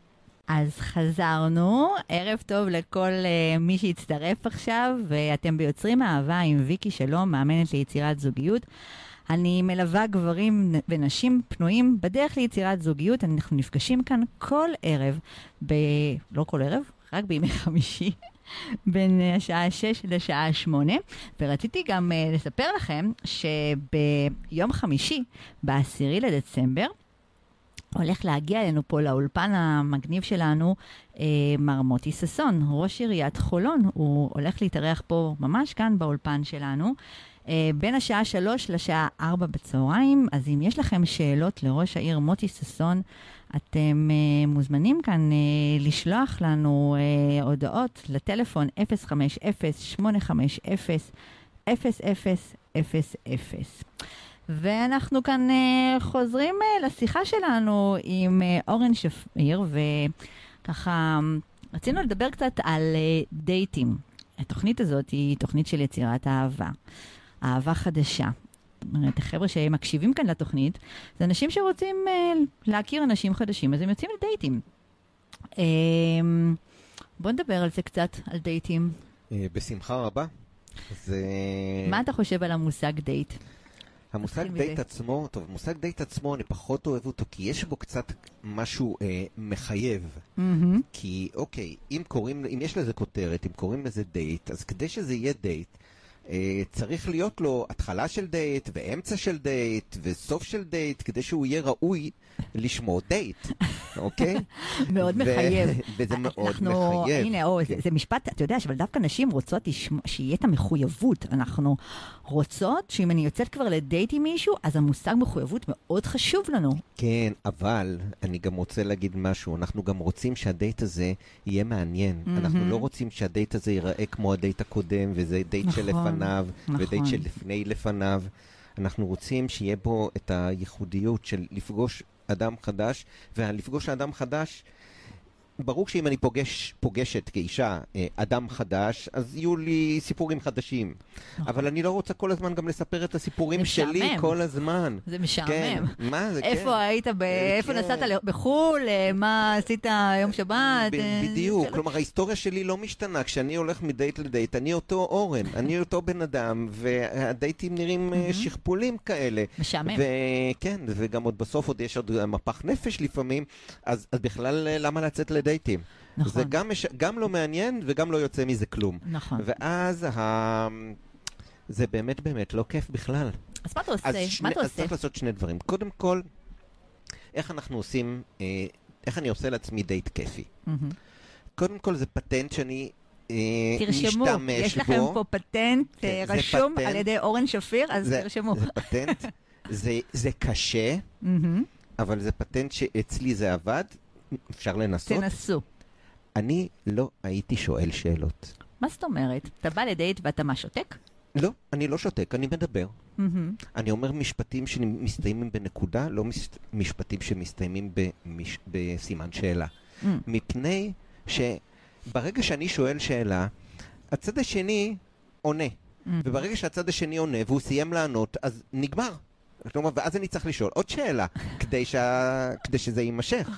אז חזרנו, ערב טוב לכל uh, מי שהצטרף עכשיו, ואתם ביוצרים אהבה עם ויקי שלום, מאמנת ליצירת זוגיות. אני מלווה גברים ונשים פנויים בדרך ליצירת זוגיות. אנחנו נפגשים כאן כל ערב, ב... לא כל ערב, רק בימי [LAUGHS] חמישי. בין השעה 6 לשעה 8, ורציתי גם uh, לספר לכם שביום חמישי, ב-10 לדצמבר, הולך להגיע אלינו פה לאולפן המגניב שלנו, אה, מר מוטי ששון, ראש עיריית חולון. הוא הולך להתארח פה ממש כאן באולפן שלנו. אה, בין השעה 3 לשעה 4 בצהריים, אז אם יש לכם שאלות לראש העיר מוטי ששון, אתם uh, מוזמנים כאן uh, לשלוח לנו uh, הודעות לטלפון 050-850-0000. ואנחנו כאן uh, חוזרים uh, לשיחה שלנו עם uh, אורן שפיר, וככה רצינו לדבר קצת על uh, דייטים. התוכנית הזאת היא תוכנית של יצירת אהבה, אהבה חדשה. אומרת, החבר'ה שמקשיבים כאן לתוכנית, זה אנשים שרוצים uh, להכיר אנשים חדשים, אז הם יוצאים לדייטים. Uh, בוא נדבר על זה קצת, על דייטים. Uh, בשמחה רבה. זה... מה אתה חושב על המושג דייט? המושג דייט. עצמו, טוב, המושג דייט עצמו, אני פחות אוהב אותו, כי יש בו קצת משהו אה, מחייב. Mm-hmm. כי, אוקיי, אם קוראים, אם יש לזה כותרת, אם קוראים לזה דייט, אז כדי שזה יהיה דייט, צריך להיות לו התחלה של דייט, ואמצע של דייט, וסוף של דייט, כדי שהוא יהיה ראוי לשמו דייט, [LAUGHS] אוקיי? מאוד מחייב. [LAUGHS] וזה מאוד מחייב. הנה, או, זה, משפט, אתה יודע, אבל דווקא נשים רוצות שיהיה את המחויבות. אנחנו רוצות שאם אני יוצאת כבר לדייט עם מישהו, אז המושג מחויבות מאוד חשוב לנו. כן, אבל אני גם רוצה להגיד משהו. אנחנו גם רוצים שהדייט הזה יהיה מעניין. Mm-hmm. אנחנו לא רוצים שהדייט הזה ייראה כמו הדייט הקודם, וזה דייט נכון, שלפניו, נכון. ודייט שלפני לפניו. אנחנו רוצים שיהיה בו את הייחודיות של לפגוש אדם חדש, ולפגוש אדם חדש ברור שאם אני פוגש, פוגשת כאישה אה, אדם חדש, אז יהיו לי סיפורים חדשים. נכון. אבל אני לא רוצה כל הזמן גם לספר את הסיפורים משעמם. שלי כל הזמן. זה משעמם. כן, מה זה, [LAUGHS] כן. איפה היית, ב... אה, איפה כן. נסעת בחו"ל, אה, מה עשית יום שבת? ב- בדיוק, כלומר ההיסטוריה שלי לא משתנה. כשאני הולך מדייט לדייט, אני אותו אורן, [LAUGHS] אני אותו בן אדם, והדייטים נראים שכפולים כאלה. משעמם. וכן, וגם עוד בסוף עוד יש עוד מפח נפש לפעמים, אז, אז בכלל למה לצאת לדייט? דייטים. נכון. זה גם, מש... גם לא מעניין וגם לא יוצא מזה כלום. נכון. ואז ה... זה באמת באמת לא כיף בכלל. אז מה אתה עושה? אז שני, מה אתה עושה? אז צריך לעשות שני דברים. קודם כל, איך אנחנו עושים, אה, איך אני עושה לעצמי דייט כיפי. Mm-hmm. קודם כל זה פטנט שאני אה, תרשמו, יש לכם פה פטנט כן, רשום פטנט, על ידי אורן שפיר, אז זה, תרשמו. זה פטנט, [LAUGHS] זה, זה קשה. אבל זה פטנט שאצלי זה עבד, אפשר לנסות? תנסו. אני לא הייתי שואל שאלות. מה זאת אומרת? אתה בא לדייט ואתה מה, שותק? לא, אני לא שותק, אני מדבר. Mm-hmm. אני אומר משפטים שמסתיימים בנקודה, לא מש... משפטים שמסתיימים במש... בסימן שאלה. Mm. מפני שברגע שאני שואל שאלה, הצד השני עונה. Mm. וברגע שהצד השני עונה והוא סיים לענות, אז נגמר. כלומר, ואז אני צריך לשאול עוד שאלה, [LAUGHS] כדי, שה... כדי שזה יימשך.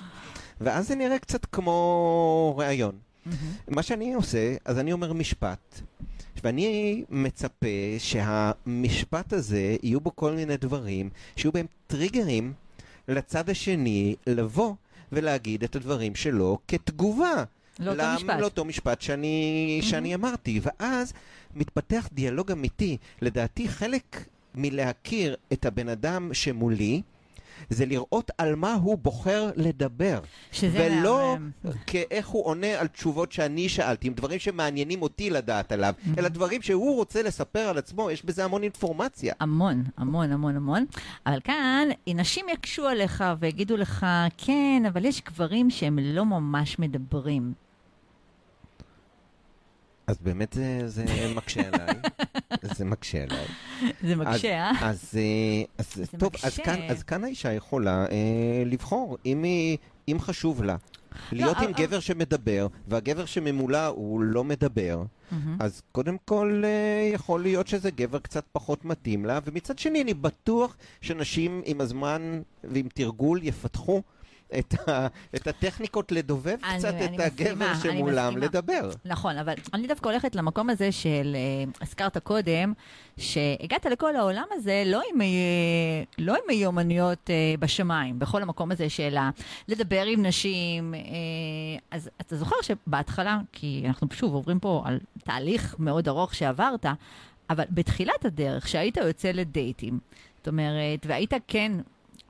ואז זה נראה קצת כמו ראיון. מה שאני עושה, אז אני אומר משפט, ואני מצפה שהמשפט הזה, יהיו בו כל מיני דברים, שיהיו בהם טריגרים לצד השני לבוא ולהגיד את הדברים שלו כתגובה. לאותו למ- משפט. לאותו משפט שאני, שאני אמרתי, ואז מתפתח דיאלוג אמיתי. לדעתי, חלק מלהכיר את הבן אדם שמולי, זה לראות על מה הוא בוחר לדבר. שזה ולא מהמם. כאיך הוא עונה על תשובות שאני שאלתי, עם דברים שמעניינים אותי לדעת עליו, אלא דברים שהוא רוצה לספר על עצמו, יש בזה המון אינפורמציה. המון, המון, המון, המון. אבל כאן, נשים יקשו עליך ויגידו לך, כן, אבל יש גברים שהם לא ממש מדברים. אז באמת זה, זה מקשה עליי. זה מקשה עליי. זה מקשה, אה? אז, אה, אז זה טוב, מקשה. אז כאן, אז כאן האישה יכולה אה, לבחור, אם, היא, אם חשוב לה. להיות עם אבל- גבר שמדבר, והגבר שממולה הוא לא מדבר, מהמם. אז קודם כל אה, יכול להיות שזה גבר קצת פחות מתאים לה, ומצד שני אני בטוח שנשים עם הזמן ועם תרגול יפתחו את, ה, את הטכניקות לדובב אני- קצת אני את הגבר מסכימה, אני שמולם מסכימה. לדבר. נכון, אבל אני דווקא הולכת למקום הזה של, אה, הזכרת קודם, שהגעת לכל העולם הזה לא עם, אה, לא עם מיומנויות אה, בשמיים, בכל המקום הזה של לדבר עם נשים. אז אתה זוכר שבהתחלה, כי אנחנו שוב עוברים פה על תהליך מאוד ארוך שעברת, אבל בתחילת הדרך, שהיית יוצא לדייטים, זאת אומרת, והיית כן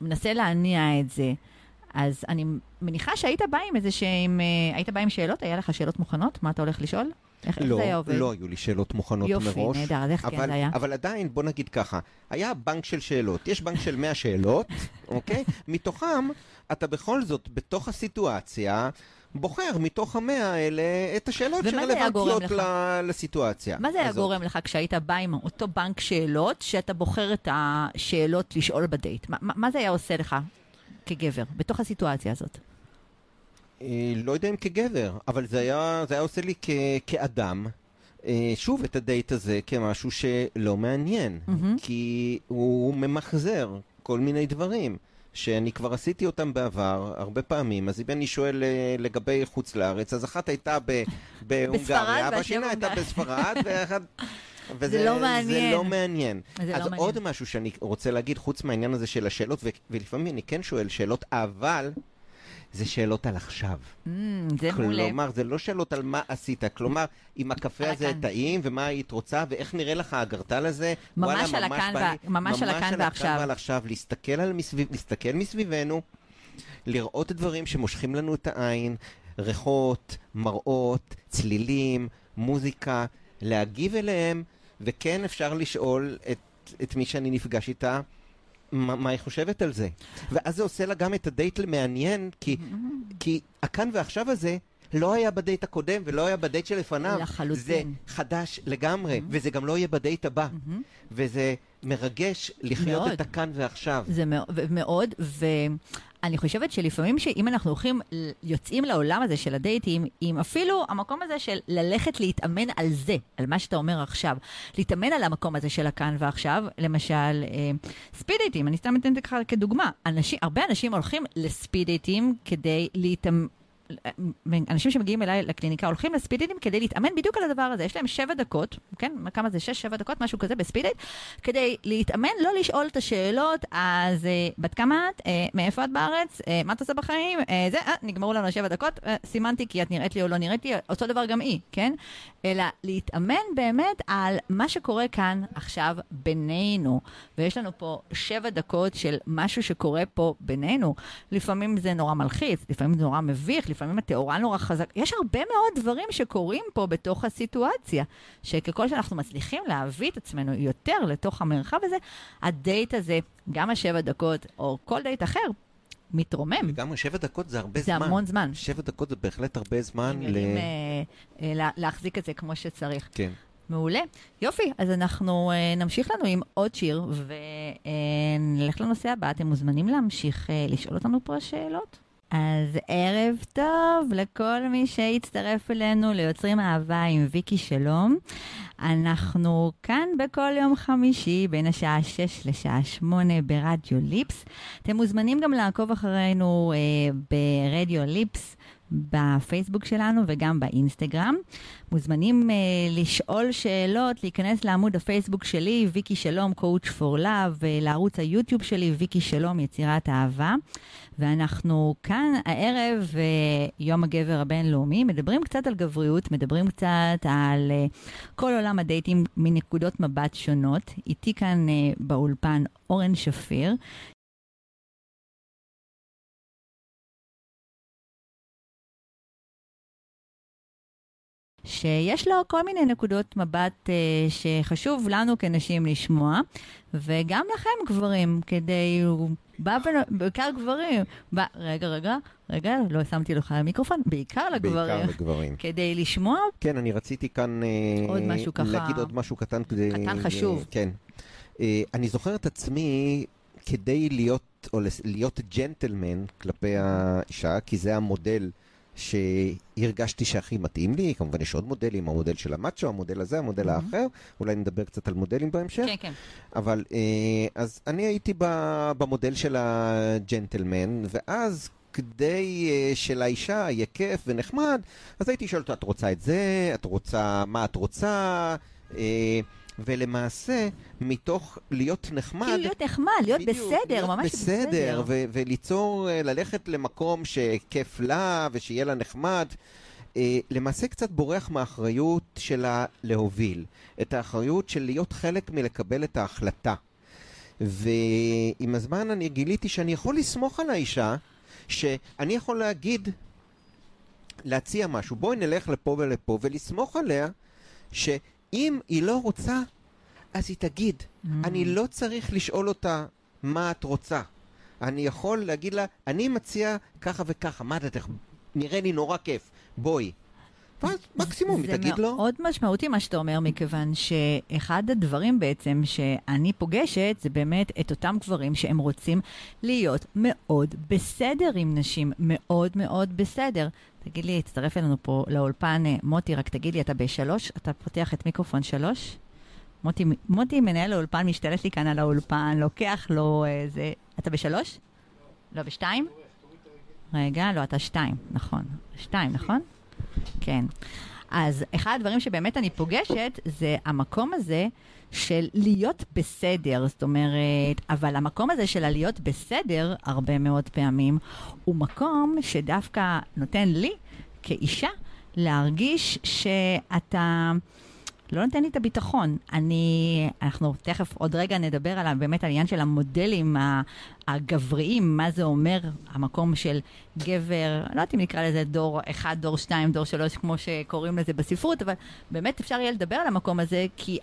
מנסה להניע את זה, אז אני מניחה שהיית בא עם איזה שהם, אה, היית בא עם שאלות? היה לך שאלות מוכנות? מה אתה הולך לשאול? איך, איך לא, זה היה עובד? לא היו לי שאלות מוכנות יופי, מראש. נהדר, אז איך כן אבל, זה היה? אבל עדיין, בוא נגיד ככה, היה בנק של שאלות. יש בנק של 100 שאלות, [LAUGHS] אוקיי? מתוכם, אתה בכל זאת, בתוך הסיטואציה, בוחר מתוך המאה האלה את השאלות שרלוונטיות? ל- לסיטואציה. מה זה היה הזאת. גורם לך כשהיית בא עם אותו בנק שאלות, שאתה בוחר את השאלות לשאול בדייט? מה מה זה היה עושה לך כגבר, בתוך הסיטואציה הזאת? אה, לא יודע אם כגבר, אבל זה היה, זה היה עושה לי כ, כאדם. אה, שוב, את הדייט הזה כמשהו שלא מעניין, מהמם. כי הוא ממחזר כל מיני דברים. שאני כבר עשיתי אותם בעבר, הרבה פעמים, אז אם אני שואל אה, לגבי חוץ לארץ, אז אחת הייתה [LAUGHS] בהונגריה, בספרד והשנייה הייתה. בספרד, ואחד... [LAUGHS] וזה לא מעניין. זה לא מעניין. זה אז לא מעניין. עוד משהו שאני רוצה להגיד, חוץ מהעניין הזה של השאלות, ו- ולפעמים אני כן שואל שאלות, אבל זה שאלות על עכשיו. Mm, זה מעולה. כלומר, זה לא שאלות על מה עשית, כלומר, אם הקפה הזה הכאן. טעים, ומה היית רוצה, ואיך נראה לך האגרטל הזה, ממש וואלה, על הכאן בא וה- לי- ממש על הכאן ועכשיו. ועל עכשיו, להסתכל, על מסביב, להסתכל מסביבנו, לראות דברים שמושכים לנו את העין, ריחות, מראות, צלילים, מוזיקה, להגיב אליהם, וכן אפשר לשאול את, את מי שאני נפגש איתה, מה, מה היא חושבת על זה. ואז זה עושה לה גם את הדייט למעניין, כי, כי הכאן ועכשיו הזה לא היה בדייט הקודם ולא היה בדייט שלפניו. לחלוטין. זה חדש לגמרי, וזה גם לא יהיה בדייט הבא. וזה מרגש לחיות מאוד. את הכאן ועכשיו. זה מאו- ו- מאוד, ואני חושבת שלפעמים שאם אנחנו הולכים, יוצאים לעולם הזה של הדייטים, עם אפילו המקום הזה של ללכת להתאמן על זה, על מה שאתה אומר עכשיו, להתאמן על המקום הזה של הכאן ועכשיו, למשל, אה, ספיד דייטים, אני סתם אתן לך כדוגמה, אנשים, הרבה אנשים הולכים לספיד דייטים כדי להתאמן. אנשים שמגיעים אליי לקליניקה הולכים לספידיטים כדי להתאמן בדיוק על הדבר הזה. יש להם שבע דקות, כן? כמה זה? שש, שבע דקות, משהו כזה בספידיט, כדי להתאמן, לא לשאול את השאלות, אז אה, בת כמה את? אה, מאיפה את בארץ? אה, מה את עושה בחיים? זה, נגמרו לנו השבע דקות, סימנתי כי את נראית לי או לא נראית לי, אותו דבר גם היא, כן? אלא להתאמן באמת על מה שקורה כאן עכשיו בינינו. ויש לנו פה שבע דקות של משהו שקורה פה בינינו. לפעמים זה נורא מלחיץ, לפעמים זה נורא מביך, לפעמים התאורה נורא חזק. יש הרבה מאוד דברים שקורים פה בתוך הסיטואציה, שככל שאנחנו מצליחים להביא את עצמנו יותר לתוך המרחב הזה, הדייט הזה, גם השבע דקות, או כל דייט אחר, מתרומם. לגמרי, שבע דקות זה הרבה זה זמן. המון זמן. שבע דקות זה בהחלט הרבה זמן ל... יודעים אה, אה, לה- להחזיק את זה כמו שצריך. כן. מעולה. יופי, אז אנחנו uh, נמשיך לנו עם עוד שיר ונלך לנושא הבא. אתם מוזמנים להמשיך uh, לשאול אותנו פה שאלות. אז ערב טוב לכל מי שהצטרף אלינו ליוצרים אהבה עם ויקי שלום. אנחנו כאן בכל יום חמישי בין השעה 6 לשעה 8 ברדיו ליפס. אתם מוזמנים גם לעקוב אחרינו אה, ברדיו ליפס. בפייסבוק שלנו וגם באינסטגרם. מוזמנים uh, לשאול שאלות, להיכנס לעמוד הפייסבוק שלי, ויקי שלום, coach for love, ולערוץ היוטיוב שלי, ויקי שלום, יצירת אהבה. ואנחנו כאן הערב, uh, יום הגבר הבינלאומי, מדברים קצת על גבריות, מדברים קצת על uh, כל עולם הדייטים מנקודות מבט שונות. איתי כאן uh, באולפן אורן שפיר, שיש לו כל מיני נקודות מבט אה, שחשוב לנו כנשים לשמוע, וגם לכם גברים, כדי, הוא בא בין, בעיקר גברים, בא, רגע, רגע, רגע, לא שמתי לך מיקרופון, בעיקר לגברים. בעיקר לגברים. כדי לשמוע. כן, אני רציתי כאן אה, עוד משהו ככה. להגיד עוד משהו קטן כדי... קטן חשוב. אה, כן. אה, אני זוכר את עצמי כדי להיות, או להיות ג'נטלמן כלפי האישה, כי זה המודל. שהרגשתי שהכי מתאים לי, כמובן יש עוד מודלים, המודל של המאצ'ו, המודל הזה, המודל mm-hmm. האחר, אולי נדבר קצת על מודלים בהמשך. כן, כן. אבל אה, אז אני הייתי במודל של הג'נטלמן, ואז כדי uh, שלאישה יהיה כיף ונחמד, אז הייתי שואל אותה, את רוצה את זה? את רוצה, מה את רוצה? Uh, ולמעשה, מתוך להיות נחמד... כאילו להיות נחמד, להיות בדיוק, בסדר, להיות ממש בסדר. בסדר, ו- וליצור, אה, ללכת למקום שכיף לה ושיהיה לה נחמד. אה, למעשה קצת בורח מהאחריות שלה להוביל. את האחריות של להיות חלק מלקבל את ההחלטה. ועם הזמן אני גיליתי שאני יכול לסמוך על האישה, שאני יכול להגיד, להציע משהו, בואי נלך לפה ולפה, ולסמוך עליה ש... אם היא לא רוצה, אז היא תגיד. Mm. אני לא צריך לשאול אותה מה את רוצה. אני יכול להגיד לה, אני מציע ככה וככה, מה דעתך? נראה לי נורא כיף, בואי. ואז מקסימום היא תגיד לו. זה מאוד משמעותי מה שאתה אומר, מכיוון שאחד הדברים בעצם שאני פוגשת, זה באמת את אותם גברים שהם רוצים להיות מאוד בסדר עם נשים, מאוד מאוד בסדר. תגיד לי, תצטרף אלינו פה לאולפן, אה, מוטי, רק תגיד לי, אתה בשלוש? אתה פותח את מיקרופון שלוש? מוטי, מוטי מנהל האולפן, משתלט לי כאן על האולפן, לוקח לו איזה... אה, אתה בשלוש? לא, בשתיים? רגע, לא, אתה שתיים, נכון. שתיים, נכון? כן. אז אחד הדברים שבאמת אני פוגשת, זה המקום הזה של להיות בסדר. זאת אומרת, אבל המקום הזה של הלהיות בסדר, הרבה מאוד פעמים, הוא מקום שדווקא נותן לי, כאישה, להרגיש שאתה... לא נותן לי את הביטחון. אני, אנחנו תכף עוד רגע נדבר על באמת העניין של המודלים הגבריים, מה זה אומר המקום של גבר, לא יודעת אם נקרא לזה דור 1, דור 2, דור 3, כמו שקוראים לזה בספרות, אבל באמת אפשר יהיה לדבר על המקום הזה, כי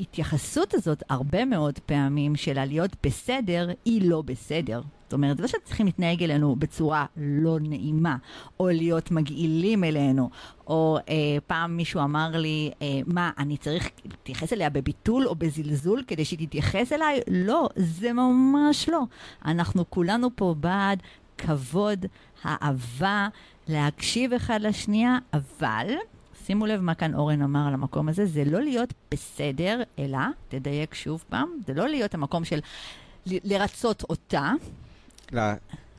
ההתייחסות הזאת, הרבה מאוד פעמים, של הלהיות בסדר, היא לא בסדר. זאת אומרת, זה לא שצריכים להתנהג אלינו בצורה לא נעימה, או להיות מגעילים אלינו, או אה, פעם מישהו אמר לי, אה, מה, אני צריך להתייחס אליה בביטול או בזלזול כדי שהיא תתייחס אליי? לא, זה ממש לא. אנחנו כולנו פה בעד כבוד, אהבה, להקשיב אחד לשנייה, אבל... שימו לב מה כאן אורן אמר על המקום הזה, זה לא להיות בסדר, אלא, תדייק שוב פעם, זה לא להיות המקום של לרצות אותה. לה,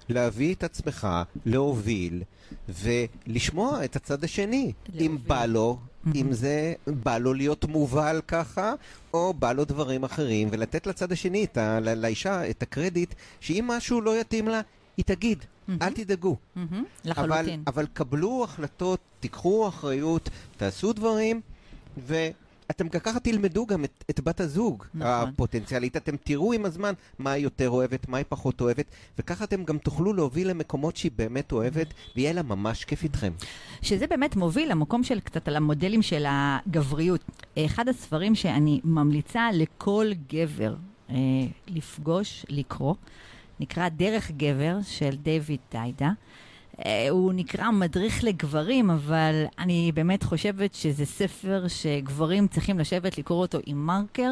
להביא את עצמך, להוביל, ולשמוע את הצד השני. להוביל. אם בא לו, אם זה בא לו להיות מובל ככה, או בא לו דברים אחרים, ולתת לצד השני, את ה, לאישה, את הקרדיט, שאם משהו לא יתאים לה, היא תגיד. Mm-hmm. אל תדאגו. Mm-hmm. לחלוטין. אבל, אבל קבלו החלטות, תיקחו אחריות, תעשו דברים, ואתם ככה תלמדו גם את, את בת הזוג נכון. הפוטנציאלית. אתם תראו עם הזמן מה היא יותר אוהבת, מה היא פחות אוהבת, וככה אתם גם תוכלו להוביל למקומות שהיא באמת אוהבת, ויהיה לה ממש כיף איתכם. שזה באמת מוביל למקום של קצת על המודלים של הגבריות. אחד הספרים שאני ממליצה לכל גבר אה, לפגוש, לקרוא, נקרא דרך גבר של דיוויד טיידה. אה, הוא נקרא מדריך לגברים, אבל אני באמת חושבת שזה ספר שגברים צריכים לשבת לקרוא אותו עם מרקר.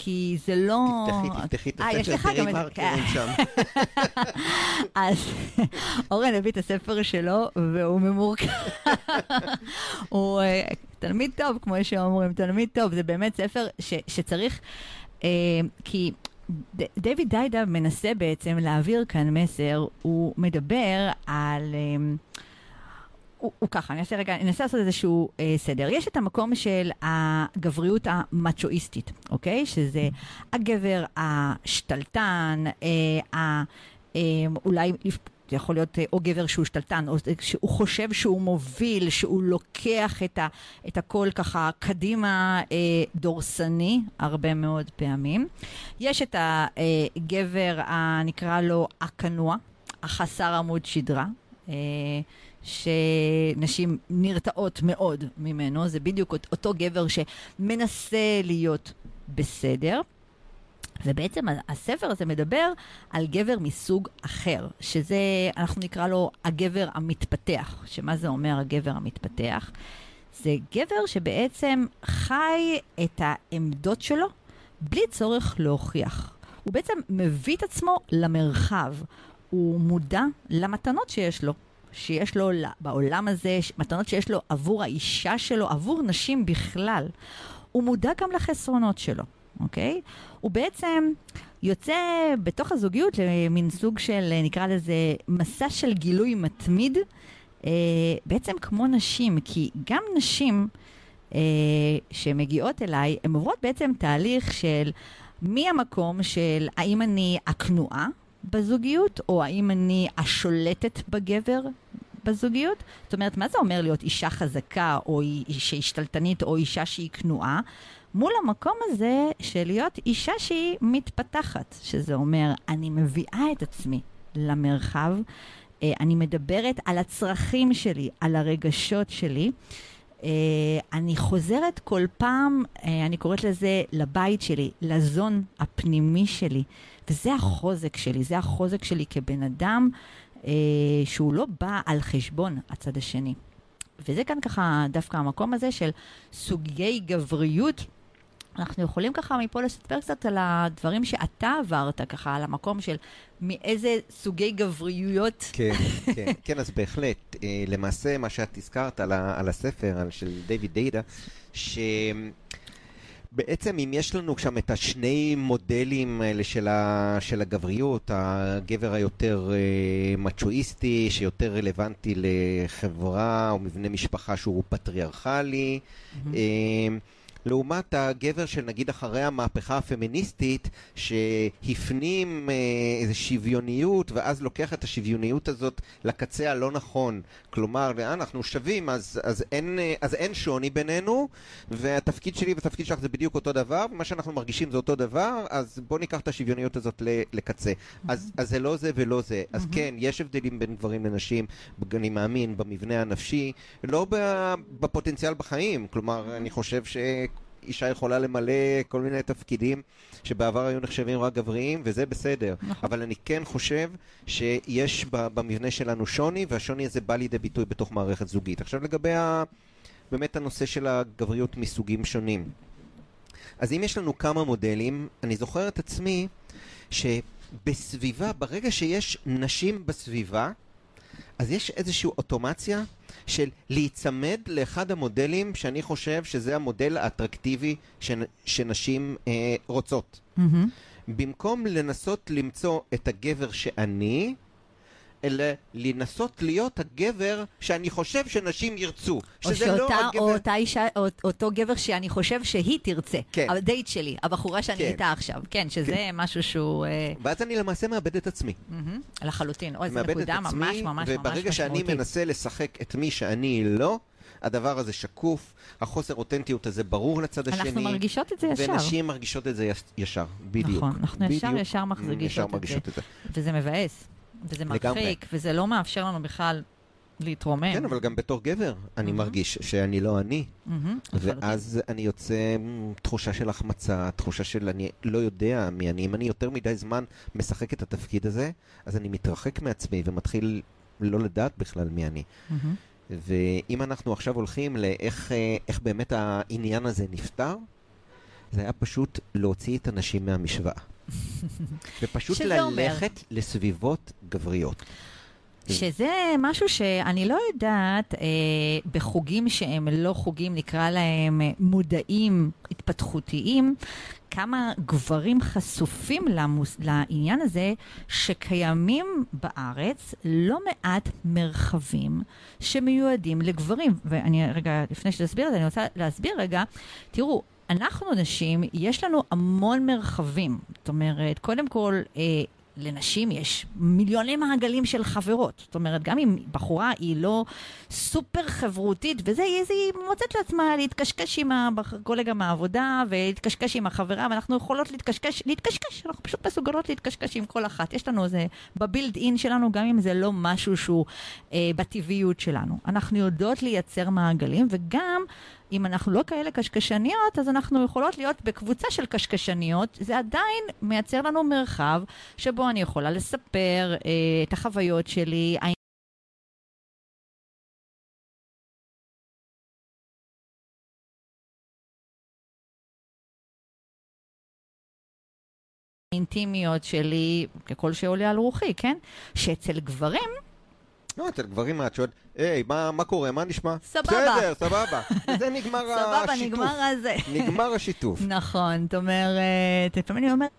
כי זה לא... תפתחי, תפתחי את אה, יש הספר, תראי את- קוראים שם. [LAUGHS] אז אורן הביא את הספר שלו, והוא ממורכב. [LAUGHS] הוא אה, תלמיד טוב, כמו שאומרים, תלמיד טוב. זה באמת ספר ש, שצריך, אה, כי דיוויד דיידה מנסה בעצם להעביר כאן מסר, הוא מדבר על... אה, הוא, הוא ככה, אני אעשה רגע, אני אנסה לעשות איזשהו אה, סדר. יש את המקום של הגבריות המצ'ואיסטית, אוקיי? שזה הגבר השתלטן, אה, אה, אולי זה יכול להיות אה, או גבר שהוא שתלטן, או שהוא חושב שהוא מוביל, שהוא לוקח את, ה, את הכל ככה קדימה, אה, דורסני, הרבה מאוד פעמים. יש את הגבר, הנקרא לו הכנוע, החסר עמוד שדרה. אה, שנשים נרתעות מאוד ממנו, זה בדיוק אות- אותו גבר שמנסה להיות בסדר. ובעצם הספר הזה מדבר על גבר מסוג אחר, שזה, אנחנו נקרא לו הגבר המתפתח. שמה זה אומר הגבר המתפתח? זה גבר שבעצם חי את העמדות שלו בלי צורך להוכיח. הוא בעצם מביא את עצמו למרחב. הוא מודע למתנות שיש לו. שיש לו בעולם הזה, מתנות שיש לו עבור האישה שלו, עבור נשים בכלל. הוא מודע גם לחסרונות שלו, אוקיי? הוא בעצם יוצא בתוך הזוגיות למין סוג של, נקרא לזה, מסע של גילוי מתמיד, אה, בעצם כמו נשים, כי גם נשים אה, שמגיעות אליי, הן עוברות בעצם תהליך של מהמקום של האם אני הכנועה בזוגיות, או האם אני השולטת בגבר בזוגיות. זאת אומרת, מה זה אומר להיות אישה חזקה, או אישה השתלטנית, או אישה שהיא כנועה? מול המקום הזה של להיות אישה שהיא מתפתחת, שזה אומר, אני מביאה את עצמי למרחב, אה, אני מדברת על הצרכים שלי, על הרגשות שלי. אה, אני חוזרת כל פעם, אה, אני קוראת לזה לבית שלי, לזון הפנימי שלי. וזה החוזק שלי, זה החוזק שלי כבן אדם, אה, שהוא לא בא על חשבון הצד השני. וזה כאן ככה דווקא המקום הזה של סוגי גבריות. אנחנו יכולים ככה מפה לספר קצת על הדברים שאתה עברת, ככה על המקום של מאיזה סוגי גבריויות. כן, [LAUGHS] כן, כן, אז בהחלט. אה, למעשה, מה שאת הזכרת על, ה, על הספר, על של דיוויד דיידה, שבעצם אם יש לנו שם את השני מודלים האלה של, ה, של הגבריות, הגבר היותר אה, מצ'ואיסטי, שיותר רלוונטי לחברה או מבנה משפחה שהוא פטריארכלי, אה, לעומת הגבר של נגיד אחרי המהפכה הפמיניסטית, שהפנים אה, איזו שוויוניות, ואז לוקח את השוויוניות הזאת לקצה הלא נכון. כלומר, אה, אנחנו שווים, אז, אז, אין, אה, אז אין שוני בינינו, והתפקיד שלי והתפקיד שלך זה בדיוק אותו דבר, ומה שאנחנו מרגישים זה אותו דבר, אז בואו ניקח את השוויוניות הזאת לקצה. אז, אז זה לא זה ולא זה. אז כן, יש הבדלים בין גברים לנשים, אני מאמין, במבנה הנפשי, לא בפוטנציאל בחיים. כלומר, אני חושב ש... אישה יכולה למלא כל מיני תפקידים שבעבר היו נחשבים רק גבריים, וזה בסדר. נכון. אבל אני כן חושב שיש במבנה שלנו שוני, והשוני הזה בא לידי ביטוי בתוך מערכת זוגית. עכשיו לגבי ה... באמת הנושא של הגבריות מסוגים שונים. אז אם יש לנו כמה מודלים, אני זוכר את עצמי שבסביבה, ברגע שיש נשים בסביבה, אז יש איזושהי אוטומציה של להיצמד לאחד המודלים שאני חושב שזה המודל האטרקטיבי שנ, שנשים אה, רוצות. מהמם. במקום לנסות למצוא את הגבר שאני, אלא לנסות להיות הגבר שאני חושב שנשים ירצו. או שזה שאותה, לא הגבר... או אותה אישה, או אותו גבר שאני חושב שהיא תרצה. כן. הדייט שלי, הבחורה שאני כן. איתה עכשיו. כן, שזה כן. משהו שהוא... אה, ואז אני למעשה מאבד את עצמי. מהמם, לחלוטין. אוי, זו את נקודה ממש ממש ממש וברגע שאני משמעותית. מנסה לשחק את מי שאני לא, הדבר הזה שקוף, החוסר אותנטיות הזה ברור לצד השני. אנחנו מרגישות את זה ישר. ונשים מרגישות את זה יש- ישר, בדיוק. נכון, אנחנו בדיוק. ישר ישר את זה. מרגישות את זה. וזה מבאס, וזה לגמרי. מרחיק, וזה לא מאפשר לנו בכלל להתרומם. כן, אבל גם בתור גבר אני מרגיש שאני לא אני. לחלוטין. ואז אני יוצא עם תחושה של החמצה, תחושה של אני לא יודע מי אני. אם אני יותר מדי זמן משחק את התפקיד הזה, אז אני מתרחק מעצמי ומתחיל לא לדעת בכלל מי אני. מהמם. ואם אנחנו עכשיו הולכים לאיך אה, איך באמת העניין הזה נפתר, זה היה פשוט להוציא את הנשים מהמשוואה. ופשוט שזה אומר? ללכת לסביבות גבריות. שזה משהו שאני לא יודעת, אה, בחוגים שהם לא חוגים, נקרא להם אה, מודעים, התפתחותיים, כמה גברים חשופים למוס, לעניין הזה, שקיימים בארץ לא מעט מרחבים שמיועדים לגברים. ואני רגע, לפני שתסביר את זה, אני רוצה להסביר רגע, תראו, אנחנו נשים, יש לנו המון מרחבים. זאת אומרת, קודם כל, אה, לנשים יש מיליוני מעגלים של חברות. זאת אומרת, גם אם בחורה היא לא סופר חברותית וזה, היא, מוצאת לעצמה להתקשקש עם הקולגה מהעבודה ולהתקשקש עם החברה, ואנחנו יכולות להתקשקש, להתקשקש, אנחנו פשוט מסוגלות להתקשקש עם כל אחת. יש לנו איזה, בבילד אין שלנו, גם אם זה לא משהו שהוא אה, בטבעיות שלנו. אנחנו יודעות לייצר מעגלים, וגם אם אנחנו לא כאלה קשקשניות, אז אנחנו יכולות להיות בקבוצה של קשקשניות. זה עדיין מייצר לנו מרחב שבו אני יכולה לספר אה, את החוויות שלי. האינטימיות שלי, ככל שעולה על רוחי, כן? שאצל גברים לא, אצל גברים את שואלת, היי, מה, קורה? מה נשמע? סבבה. בסדר, סבבה. וזה נגמר [LAUGHS] סבבה, השיתוף. נגמר הזה. [LAUGHS] נגמר השיתוף. נכון, זאת אומרת, לפעמים אני אומרת,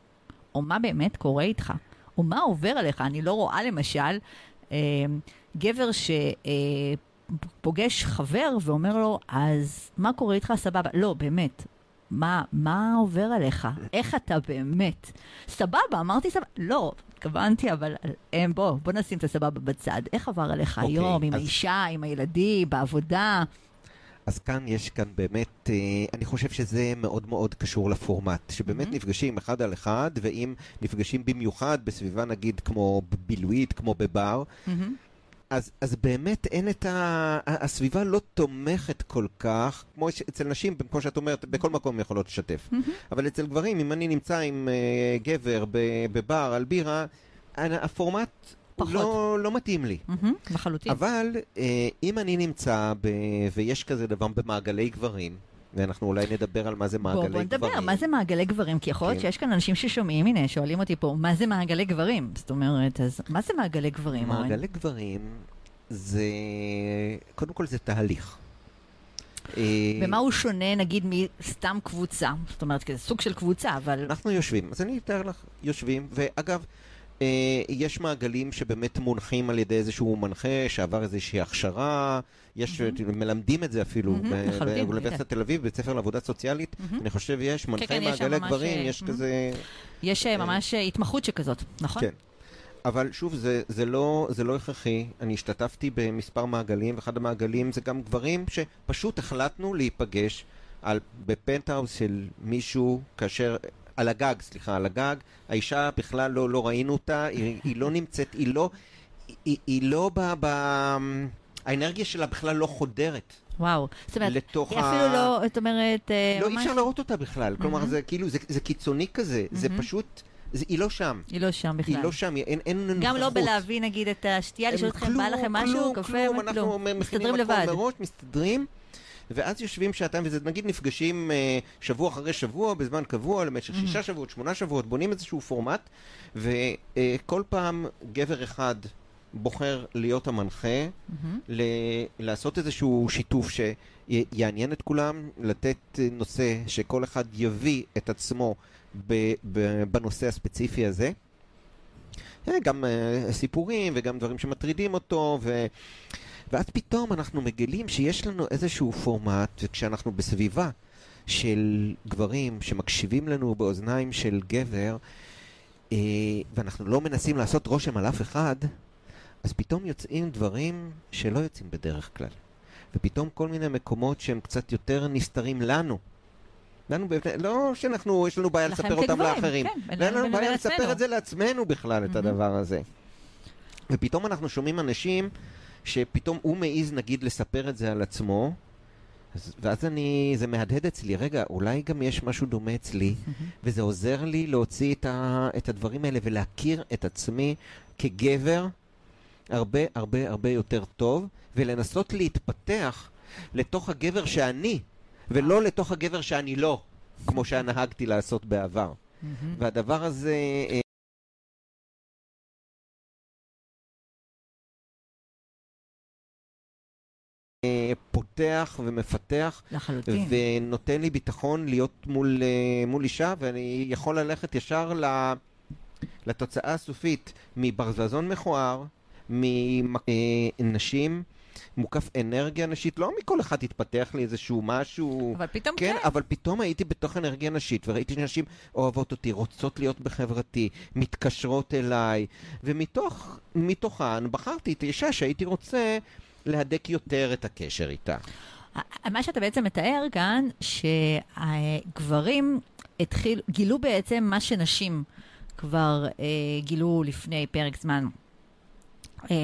או מה באמת קורה איתך? או מה עובר עליך? אני לא רואה למשל אה, גבר שפוגש חבר ואומר לו, אז מה קורה איתך? סבבה. לא, באמת. מה, מה עובר עליך? איך אתה באמת? סבבה, אמרתי סבבה. לא, התכוונתי, אבל בוא, בוא נשים את הסבבה בצד. איך עבר עליך אוקיי, היום, עם אז- האישה, עם הילדים, בעבודה? אז כאן יש כאן באמת, אה, אני חושב שזה מאוד מאוד קשור לפורמט, שבאמת מהמם. נפגשים אחד על אחד, ואם נפגשים במיוחד בסביבה נגיד כמו בילויית, כמו בבר, מהמם. אז, אז באמת אין את ה... הסביבה לא תומכת כל כך, כמו ש- אצל נשים, כמו שאת אומרת, בכל מקום יכולות לשתף. מהמם. אבל אצל גברים, אם אני נמצא עם אה, גבר בבר על בירה, הפורמט פחות. לא, לא מתאים לי. מהמם, לחלוטין. אבל אה, אם אני נמצא, ב... ויש כזה דבר במעגלי גברים, ואנחנו אולי נדבר על מה זה מעגלי גברים. בוא נדבר, מה זה מעגלי גברים? כי יכול להיות כן. שיש כאן אנשים ששומעים, הנה, שואלים אותי פה, מה זה מעגלי גברים? זאת אומרת, אז מה זה מעגלי גברים? מעגלי גברים זה, קודם כל זה תהליך. אה, במה הוא שונה, נגיד, מסתם קבוצה? זאת אומרת, כזה סוג של קבוצה, אבל... אנחנו יושבים, אז אני אתאר לך, יושבים, ואגב, אה, יש מעגלים שבאמת מונחים על ידי איזשהו מנחה שעבר איזושהי הכשרה, יש, מהמם. מלמדים את זה אפילו, לחלוטין, באוניברסיטת תל אביב, בית ספר לעבודה סוציאלית, מהמם. אני חושב יש, מנחי כן, יש שם מעגלי ממש, גברים, אה, יש. כזה... יש אה, ממש אה, התמחות שכזאת, נכון? כן. אבל שוב, זה, זה, לא, זה לא הכרחי. אני השתתפתי במספר מעגלים, ואחד המעגלים זה גם גברים שפשוט החלטנו להיפגש על, בפנטהאוס של מישהו, כאשר... על הגג, סליחה, על הגג. האישה בכלל לא, לא ראינו אותה, היא, היא לא נמצאת, היא לא... היא, היא לא ב... ב האנרגיה שלה בכלל לא חודרת וואו. זאת אומרת, לתוך היא ה... אפילו לא, זאת אומרת, אה, לא, אי ממש... אפשר לראות אותה בכלל. כלומר, מהמם. זה כאילו, זה, זה קיצוני כזה. זה מהמם. פשוט... זה, היא לא שם. היא לא שם בכלל. היא לא שם, היא- אין, אין נוכחות. גם לא בלהביא, נגיד, את השתייה, לשאול אתכם, בא לכם משהו, כלום, קפה, כלום, מה, אנחנו כלום. מכינים מסתדרים לבד. מראש, מסתדרים, ואז יושבים שעתיים, וזה נגיד נפגשים אה, שבוע אחרי שבוע, בזמן קבוע, למשך Mhm. שישה שבועות, שמונה שבועות, בונים איזשהו פורמט, וכל פעם גבר אחד בוחר להיות המנחה, מהמם. ל- לעשות איזשהו שיתוף שיעניין את כולם, לתת אה, נושא שכל אחד יביא את עצמו ב- ב- בנושא הספציפי הזה. אה, גם אה, סיפורים וגם דברים שמטרידים אותו, ו... ואז פתאום אנחנו מגלים שיש לנו איזשהו פורמט, וכשאנחנו בסביבה של גברים שמקשיבים לנו באוזניים של גבר, אה, ואנחנו לא מנסים לעשות רושם על אף אחד, אז פתאום יוצאים דברים שלא יוצאים בדרך כלל. ופתאום כל מיני מקומות שהם קצת יותר נסתרים לנו. לנו, לא שאנחנו, יש לנו בעיה לספר אותם כגברים, לאחרים. כן, ואין לנו בעיה. לספר את זה לעצמנו בכלל, את מהמם. הדבר הזה. ופתאום אנחנו שומעים אנשים שפתאום הוא מעז נגיד לספר את זה על עצמו, אז, ואז אני, זה מהדהד אצלי, רגע, אולי גם יש משהו דומה אצלי. [LAUGHS] וזה עוזר לי להוציא את, ה, את הדברים האלה ולהכיר את עצמי כגבר הרבה הרבה הרבה יותר טוב, ולנסות להתפתח לתוך הגבר שאני, ולא לתוך הגבר שאני לא. כמו שנהגתי לעשות בעבר. [LAUGHS] והדבר הזה... אה, אה, פותח ומפתח, לחלוטין. ונותן לי ביטחון להיות מול, אה, מול אישה, ואני יכול ללכת ישר ל- לתוצאה הסופית מברווזון מכוער, מנשים, מוקף אנרגיה נשית, לא מכל אחד התפתח לי איזשהו משהו... אבל פתאום כן, כן. אבל פתאום הייתי בתוך אנרגיה נשית, וראיתי שנשים אוהבות אותי, רוצות להיות בחברתי, מתקשרות אליי, ומתוכן בחרתי את האישה שהייתי רוצה להדק יותר את הקשר איתה. מה שאתה בעצם מתאר כאן, שגברים התחיל, גילו בעצם מה שנשים כבר אה, גילו לפני פרק זמן, אה,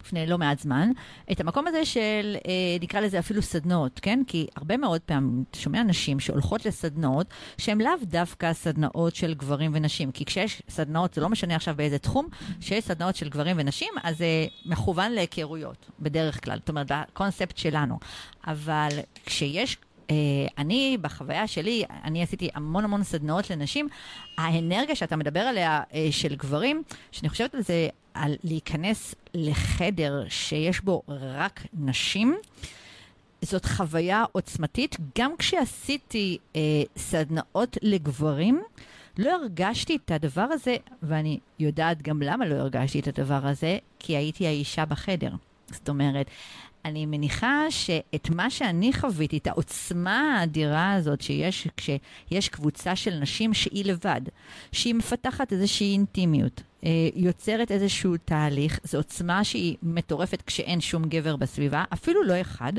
לפני לא מעט זמן, את המקום הזה של, אה, נקרא לזה אפילו סדנאות, כן? כי הרבה מאוד פעמים אתה שומע נשים שהולכות לסדנאות, שהן לאו דווקא סדנאות של גברים ונשים. כי כשיש סדנאות, זה לא משנה עכשיו באיזה תחום, כשיש סדנאות של גברים ונשים, אז זה מכוון להיכרויות, בדרך כלל. זאת אומרת, בקונספט שלנו. אבל כשיש אה, אני, בחוויה שלי, אני עשיתי המון המון סדנאות לנשים. האנרגיה שאתה מדבר עליה אה, של גברים, שאני חושבת על זה, על להיכנס לחדר שיש בו רק נשים, זאת חוויה עוצמתית. גם כשעשיתי אה, סדנאות לגברים, לא הרגשתי את הדבר הזה, ואני יודעת גם למה לא הרגשתי את הדבר הזה, כי הייתי האישה בחדר. זאת אומרת, אני מניחה שאת מה שאני חוויתי, את העוצמה האדירה הזאת שיש כשיש קבוצה של נשים שהיא לבד, שהיא מפתחת איזושהי אינטימיות, יוצרת איזשהו תהליך, זו עוצמה שהיא מטורפת כשאין שום גבר בסביבה, אפילו לא אחד.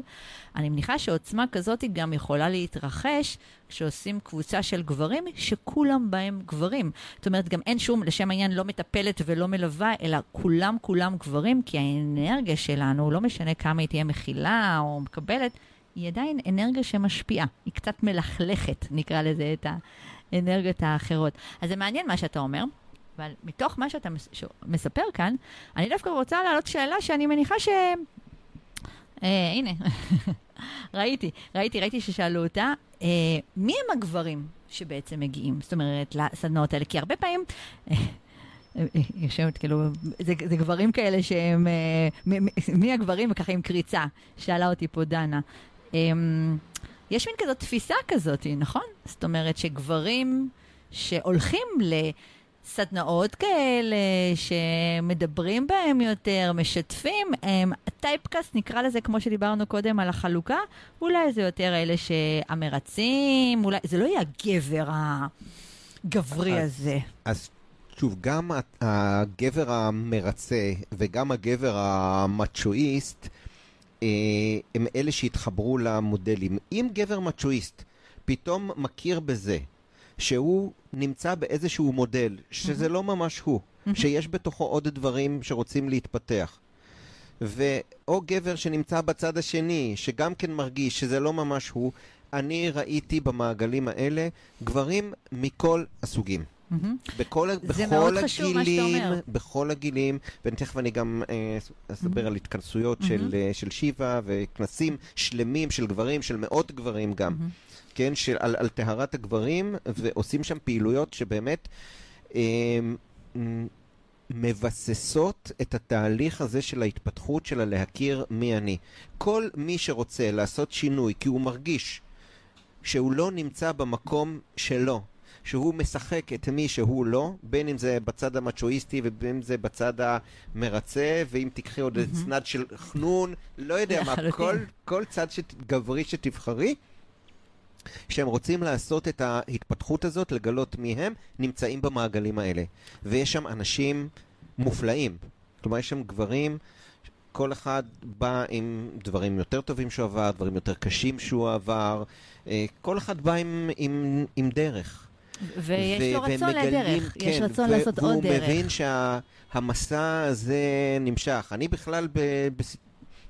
אני מניחה שעוצמה כזאת גם יכולה להתרחש כשעושים קבוצה של גברים שכולם בהם גברים. זאת אומרת, גם אין שום, לשם העניין, לא מטפלת ולא מלווה, אלא כולם כולם גברים, כי האנרגיה שלנו, לא משנה כמה היא תהיה מכילה או מקבלת, היא עדיין אנרגיה שמשפיעה. היא קצת מלכלכת, נקרא לזה, את האנרגיות האחרות. אז זה מעניין מה שאתה אומר. אבל מתוך מה שאתה מס, מספר כאן, אני דווקא רוצה להעלות שאלה שאני מניחה ש... אה, הנה, [LAUGHS] ראיתי, ראיתי, ראיתי ששאלו אותה, אה, מי הם הגברים שבעצם מגיעים, זאת אומרת, לסדנאות האלה? כי הרבה פעמים... אה, יושבת, כאילו, זה, זה גברים כאלה שהם, אה, מ, מי הגברים? וככה עם קריצה, שאלה אותי פה דנה. אה, יש מין כזאת תפיסה כזאת, נכון? זאת אומרת שגברים שהולכים ל... סדנאות כאלה שמדברים בהם יותר, משתפים, הם, הטייפקאסט נקרא לזה כמו שדיברנו קודם על החלוקה, אולי זה יותר אלה שהמרצים, אולי, זה לא יהיה הגבר הגברי אז, הזה. אז שוב, גם הגבר המרצה וגם הגבר המצ'ואיסט, אה, הם אלה שהתחברו למודלים. אם גבר מצ'ואיסט פתאום מכיר בזה שהוא נמצא באיזשהו מודל, שזה לא ממש הוא, שיש בתוכו עוד דברים שרוצים להתפתח. ואו גבר שנמצא בצד השני, שגם כן מרגיש שזה לא ממש הוא, אני ראיתי במעגלים האלה גברים מכל הסוגים. בכל, זה בכל מאוד חשוב מה שאתה הגילים, אומר. בכל הגילים, ותכף אני גם אה, אספר על התכנסויות של, אה, של שיבה וכנסים שלמים של גברים, של מאות גברים גם, כן, של, על, על טהרת הגברים, ועושים שם פעילויות שבאמת אה, מבססות את התהליך הזה של ההתפתחות של הלהכיר מי אני. כל מי שרוצה לעשות שינוי כי הוא מרגיש שהוא לא נמצא במקום שלו, שהוא משחק את מי שהוא לא, בין אם זה בצד המצ'ואיסטי ובין אם זה בצד המרצה, ואם תיקחי עוד איזה צנד של חנון, לא יודע מה. כל, כל צד שת, גברי שתבחרי, שהם רוצים לעשות את ההתפתחות הזאת, לגלות מי הם, נמצאים במעגלים האלה. ויש שם אנשים מופלאים. כלומר, יש שם גברים, כל אחד בא עם דברים יותר טובים שהוא עבר, דברים יותר קשים שהוא עבר, אה, כל אחד בא עם, עם, עם דרך. ויש לו רצון מגלים- לדרך, יש כן, רצון ו- לעשות עוד דרך. והוא מבין שהמסע הזה נמשך. אני בכלל ב- בס-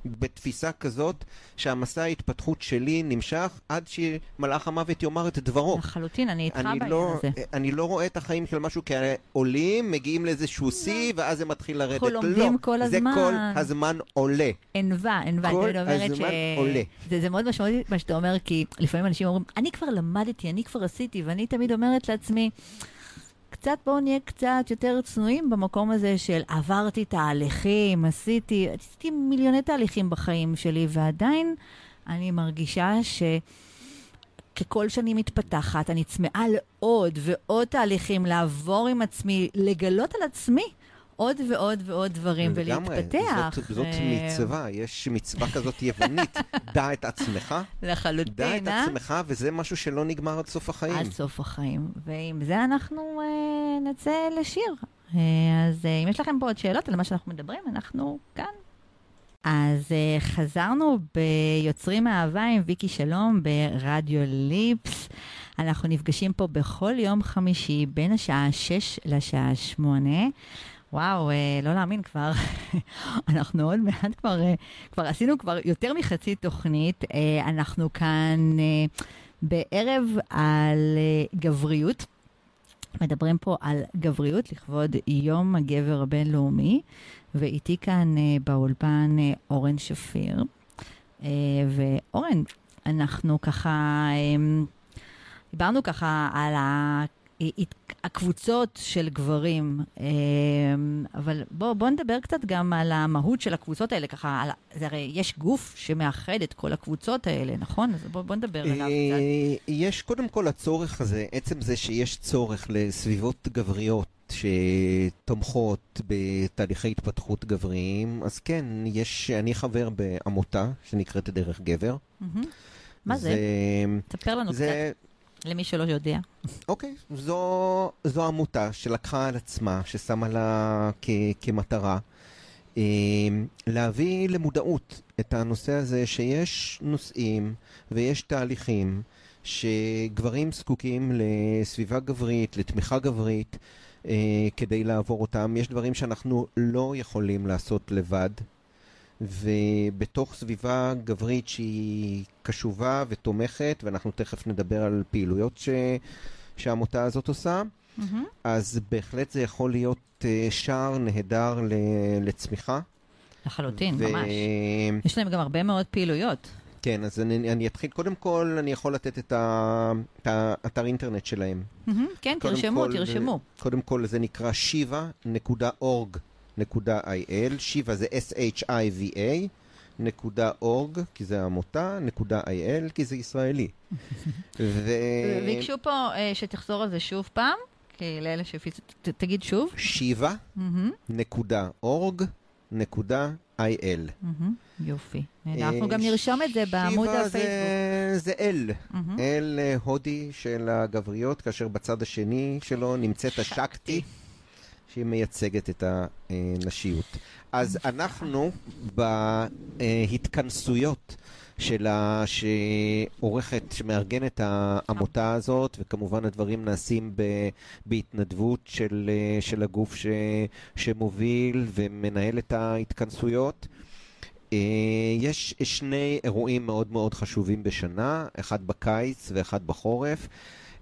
בתפיסה כזאת שהמסע ההתפתחות שלי נמשך עד שמלאך המוות יאמר את דברו. לחלוטין, אני איתך בעניין לא, הזה. אני לא רואה את החיים של משהו כעולים, מגיעים לאיזשהו שיא, ואז זה מתחיל לרדת. אנחנו לומדים לא, כל זה הזמן. כל הזמן עולה. ענווה, ענווה, כל הזמן עולה. זה, זה מאוד משמעותי מה שאתה אומר, כי לפעמים אנשים אומרים, אני כבר למדתי, אני כבר עשיתי, ואני תמיד אומרת לעצמי, קצת בואו נהיה קצת יותר צנועים במקום הזה של עברתי תהליכים, עשיתי, עשיתי מיליוני תהליכים בחיים שלי, ועדיין אני מרגישה ש... ככל שאני מתפתחת, אני צמאה לעוד ועוד תהליכים, לעבור עם עצמי, לגלות על עצמי עוד ועוד ועוד דברים ולהתפתח. זאת, זאת אה, מצווה, יש מצווה כזאת יוונית, [LAUGHS] דע את עצמך, דע לחלוטין, את אה? עצמך, וזה משהו שלא נגמר עד סוף החיים. עד סוף החיים. ועם זה אנחנו אה, נצא לשיר. אה, אז אה, אם יש לכם פה עוד שאלות על מה שאנחנו מדברים, אנחנו כאן. אז אה, חזרנו ביוצרים אהבה עם ויקי שלום ברדיו ליפס. אנחנו נפגשים פה בכל יום חמישי בין השעה 6 לשעה 8. וואו, אה, לא להאמין כבר, [LAUGHS] אנחנו עוד מעט כבר, אה, כבר עשינו כבר יותר מחצי תוכנית. אה, אנחנו כאן בערב על גבריות. מדברים פה על גבריות לכבוד יום הגבר הבינלאומי, ואיתי כאן באולפן אורן שפיר. ואורן, אנחנו ככה, דיברנו ככה על ה... הקבוצות של גברים, אה, אבל בוא, בוא נדבר קצת גם על המהות של הקבוצות האלה, ככה, על, זה הרי יש גוף שמאחד את כל הקבוצות האלה, נכון? אז בוא, בוא נדבר עליו קצת. אה, יש קודם כל הצורך הזה, עצם זה שיש צורך לסביבות גבריות שתומכות בתהליכי התפתחות גבריים, אז כן, יש, אני חבר בעמותה שנקראת דרך גבר. מהמם. מה זה? תספר לנו זה, קצת, למי שלא יודע. אוקיי, זו, זו עמותה שלקחה על עצמה, ששמה לה כ, כמטרה, אה, להביא למודעות את הנושא הזה שיש נושאים ויש תהליכים שגברים זקוקים לסביבה גברית, לתמיכה גברית, אה, כדי לעבור אותם. יש דברים שאנחנו לא יכולים לעשות לבד. ובתוך סביבה גברית שהיא קשובה ותומכת, ואנחנו תכף נדבר על פעילויות ש... שהעמותה הזאת עושה, מהמם. אז בהחלט זה יכול להיות אה, שער נהדר ל... לצמיחה. לחלוטין, ו- ממש. יש להם גם הרבה מאוד פעילויות. כן, אז אני, אני אתחיל, קודם כל אני יכול לתת את, ה... את האתר אינטרנט שלהם. מהמם, כן, תרשמו, כל, תרשמו. קודם כל זה נקרא shiva.org.il, שיבה זה S-H-I-V-A, נקודה אורג, כי זה עמותה, נקודה IL, כי זה ישראלי. [LAUGHS] ו... ביקשו פה אה, שתחזור על זה שוב פעם, כי לאלה שהפיצו, תגיד שוב. שיבה, נקודה אורג, נקודה IL. יופי. אה, אנחנו גם נרשום את זה בעמוד הפייסבוק. זה, אל. אל אה, הודי של הגבריות, כאשר בצד השני שלו נמצאת שקטי. השקטי, שהיא מייצגת את הנשיות. אז אנחנו בהתכנסויות שלה, שעורכת, שמארגנת העמותה הזאת, וכמובן הדברים נעשים ב, בהתנדבות של, של הגוף ש, שמוביל ומנהל את ההתכנסויות. אה, יש שני אירועים מאוד מאוד חשובים בשנה, אחד בקיץ ואחד בחורף.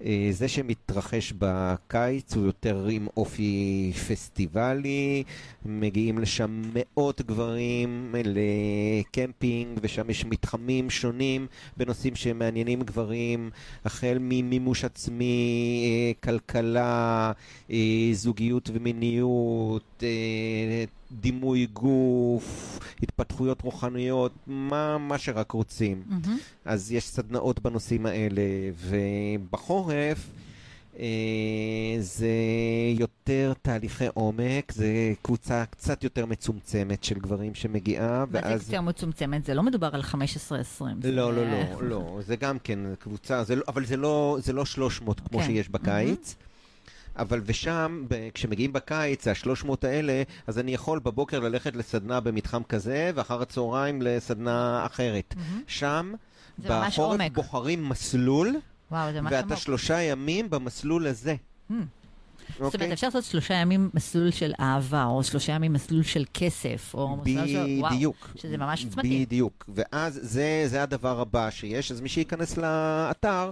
אה, זה שמתרחש בקיץ הוא יותר עם אופי פסטיבלי, מגיעים לשם מאות גברים לקמפינג, ושם יש מתחמים שונים בנושאים שמעניינים גברים, החל ממימוש עצמי, אה, כלכלה, אה, זוגיות ומיניות, דימוי גוף, התפתחויות רוחניות, מה, מה שרק רוצים. מהמם. אז יש סדנאות בנושאים האלה, ובחורף אה, זה יותר תהליכי עומק, זה קבוצה קצת יותר מצומצמת של גברים שמגיעה, מה זה ואז... קצת מצומצמת? זה לא מדובר על 15-20. זה- לא, לא, לא, לא, זה גם כן קבוצה, זה לא, אבל זה לא, זה לא 300 כמו כן. שיש בקיץ. אבל ושם, כשמגיעים בקיץ, ה-300 האלה, אז אני יכול בבוקר ללכת לסדנה במתחם כזה, ואחר הצהריים לסדנה אחרת. מהמם. שם, בחורף. בוחרים מסלול, וואו, ואתה. שלושה ימים במסלול הזה. Hmm. זאת אומרת, אוקיי? אפשר לעשות שלושה ימים מסלול של אהבה, או שלושה ימים מסלול של כסף, או מסלול של... בדיוק. שזה ממש עוצמתי. בדיוק. ואז זה, זה הדבר הבא שיש, אז מי שייכנס לאתר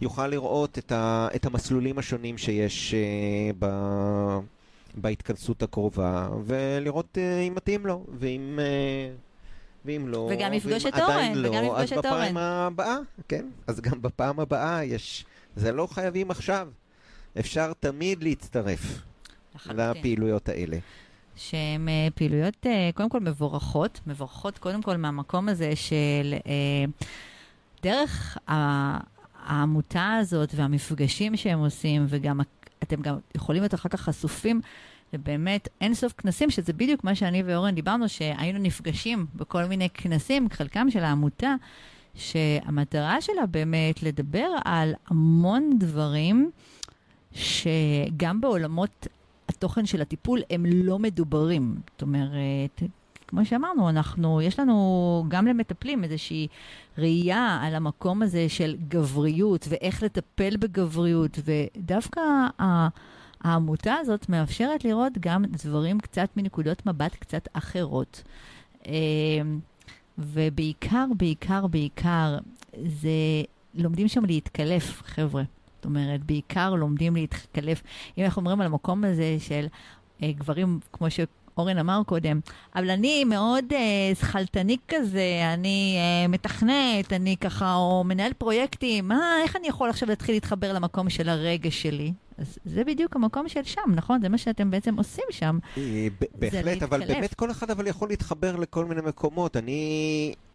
יוכל לראות את, ה, את המסלולים השונים שיש אה, ב, בהתכנסות הקרובה, ולראות אה, אם מתאים לו, ואם... אה, ואם לא, וגם לפגוש ואם את אורן, לא, וגם לפגוש אז את בפעם אורן. הבאה, כן, אז גם בפעם הבאה יש, זה לא חייבים עכשיו, אפשר תמיד להצטרף. לפעילויות האלה. שהן אה, פעילויות אה, קודם כל מבורכות, מבורכות קודם כל מהמקום הזה של אה, דרך העמותה הזאת והמפגשים שהם עושים, וגם אתם גם יכולים להיות אחר כך חשופים לבאמת אין סוף כנסים, שזה בדיוק מה שאני ואורן דיברנו, שהיינו נפגשים בכל מיני כנסים, חלקם של העמותה, שהמטרה שלה באמת לדבר על המון דברים שגם בעולמות התוכן של הטיפול הם לא מדוברים. זאת אומרת, כמו שאמרנו, אנחנו, יש לנו גם למטפלים איזושהי ראייה על המקום הזה של גבריות ואיך לטפל בגבריות, ודווקא ה- העמותה הזאת מאפשרת לראות גם דברים קצת מנקודות מבט קצת אחרות. אה, ובעיקר, בעיקר, בעיקר, זה לומדים שם להתקלף, חבר'ה. זאת אומרת, בעיקר לומדים להתקלף. אם אנחנו אומרים על המקום הזה של אה, גברים, כמו שאורן אמר קודם, אבל אני מאוד אה, שכלתני כזה, אני אה, מתכנת, אני ככה, או מנהל פרויקטים, מה, איך אני יכול עכשיו להתחיל להתחבר למקום של הרגש שלי? אז זה בדיוק המקום של שם, נכון? זה מה שאתם בעצם עושים שם. אה, בהחלט, אבל. באמת כל אחד אבל יכול להתחבר לכל מיני מקומות. אני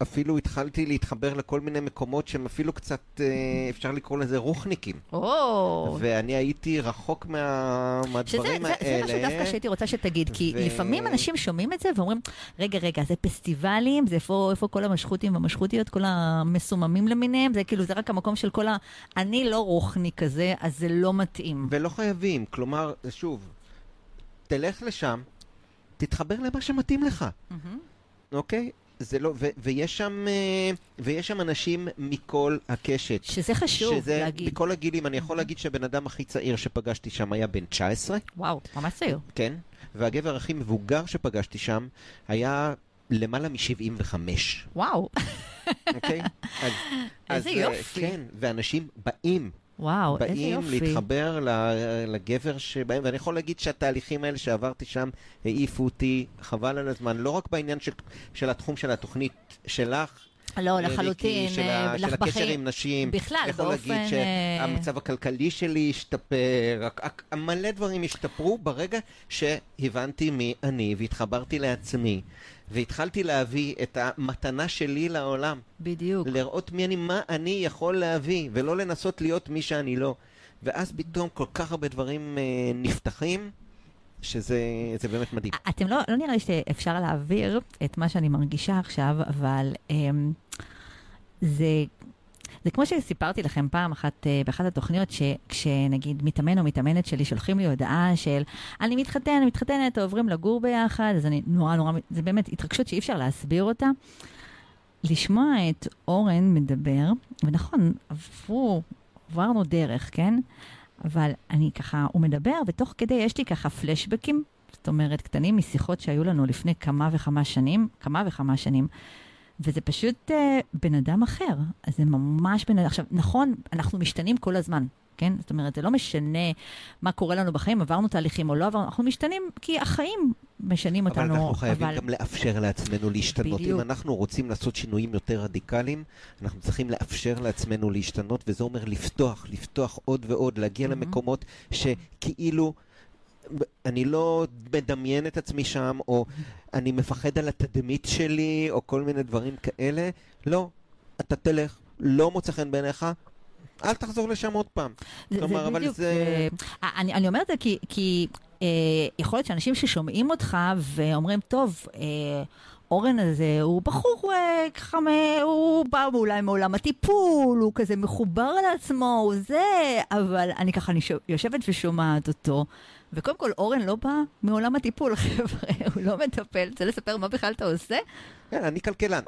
אפילו התחלתי להתחבר לכל מיני מקומות שהם אפילו קצת, אה, אפשר לקרוא לזה רוחניקים. או, ואני הייתי רחוק מה- שזה מהדברים זה, משהו דווקא האלה. שהייתי רוצה שתגיד, כי ו- לפעמים אנשים שומעים את זה ואומרים, רגע, רגע, זה פסטיבלים, זה איפה, איפה כל המשחותים והמשחותיות, כל המסוממים למיניהם, זה כאילו, זה רק המקום של כל ה... אני לא רוחני כזה, אז זה לא מתאים. ולא חייבים, כלומר, שוב, תלך לשם, תתחבר למה שמתאים לך, מהמם. אוקיי? זה לא, ו- ויש שם, אה, ויש שם אנשים מכל הקשת. שזה חשוב שזה להגיד. בכל הגילים, אני יכול להגיד שהבן אדם הכי צעיר שפגשתי שם היה בן 19, וואו, ממש צעיר. כן, והגבר הכי מבוגר שפגשתי שם היה למעלה מ-75, וואו, אוקיי? [LAUGHS] אז, איזה אז, אה, יופי. כן, ואנשים באים, וואו, איזה באים יופי. להתחבר ל- לגבר שבהם, ואני יכול להגיד שהתהליכים האלה שעברתי שם העיפו אותי, חבל על הזמן, לא רק בעניין של, של התחום של התוכנית שלך, לא, אה, לחלוטין, של, אה, ה- של הקשר. עם נשים. בכלל, יכול באופן, להגיד אה, שהמצב הכלכלי שלי השתפר, מלא דברים השתפרו ברגע שהבנתי מי אני והתחברתי לעצמי, והתחלתי להביא את המתנה שלי לעולם, בדיוק. לראות מי אני, מה אני יכול להביא, ולא לנסות להיות מי שאני לא. ואז פתאום כל כך הרבה דברים אה, נפתחים, שזה זה באמת מדהים. אתם לא, לא נראה לי שאפשר להעביר את מה שאני מרגישה עכשיו, אבל אמ, זה, זה כמו שסיפרתי לכם פעם אחת אה, באחת התוכניות, שכשנגיד מתאמן או מתאמנת שלי שולחים לי הודעה של אני מתחתן, אני מתחתנת, או עוברים לגור ביחד, אז אני נורא נורא, זה באמת התרגשות שאי אפשר להסביר אותה. לשמוע את אורן מדבר, ונכון, עברו, עברנו דרך, כן? אבל אני ככה, הוא מדבר, ותוך כדי יש לי ככה פלשבקים, זאת אומרת, קטנים משיחות שהיו לנו לפני כמה וכמה שנים, כמה וכמה שנים, וזה פשוט אה, בן אדם אחר. אז זה ממש בן אדם. עכשיו, נכון, אנחנו משתנים כל הזמן, כן? זאת אומרת, זה לא משנה מה קורה לנו בחיים, עברנו תהליכים או לא עברנו, אנחנו משתנים כי החיים משנים אותנו. אבל אנחנו חייבים גם לאפשר לעצמנו להשתנות. בדיוק. אם אנחנו רוצים לעשות שינויים יותר רדיקליים, אנחנו צריכים לאפשר לעצמנו להשתנות, וזה אומר לפתוח, לפתוח עוד ועוד, להגיע מהמם. למקומות שכאילו... אני לא מדמיין את עצמי שם, או אני מפחד על התדמית שלי, או כל מיני דברים כאלה. לא, אתה תלך, לא מוצא חן בעיניך, אל תחזור לשם עוד פעם. זה, כלומר, זה אבל בדיוק, זה- אה, אני, אני אומרת את זה כי, כי אה, יכול להיות שאנשים ששומעים אותך ואומרים, טוב, אה, אורן הזה הוא בחור אה, ככה, הוא בא אולי מעולם הטיפול, הוא כזה מחובר לעצמו, הוא זה, אבל אני ככה, אני יושבת ושומעת אותו. וקודם כל, אורן לא בא מעולם הטיפול, [LAUGHS] חבר'ה, הוא לא מטפל. רוצה לספר מה בכלל אתה עושה? כן, אני כלכלן.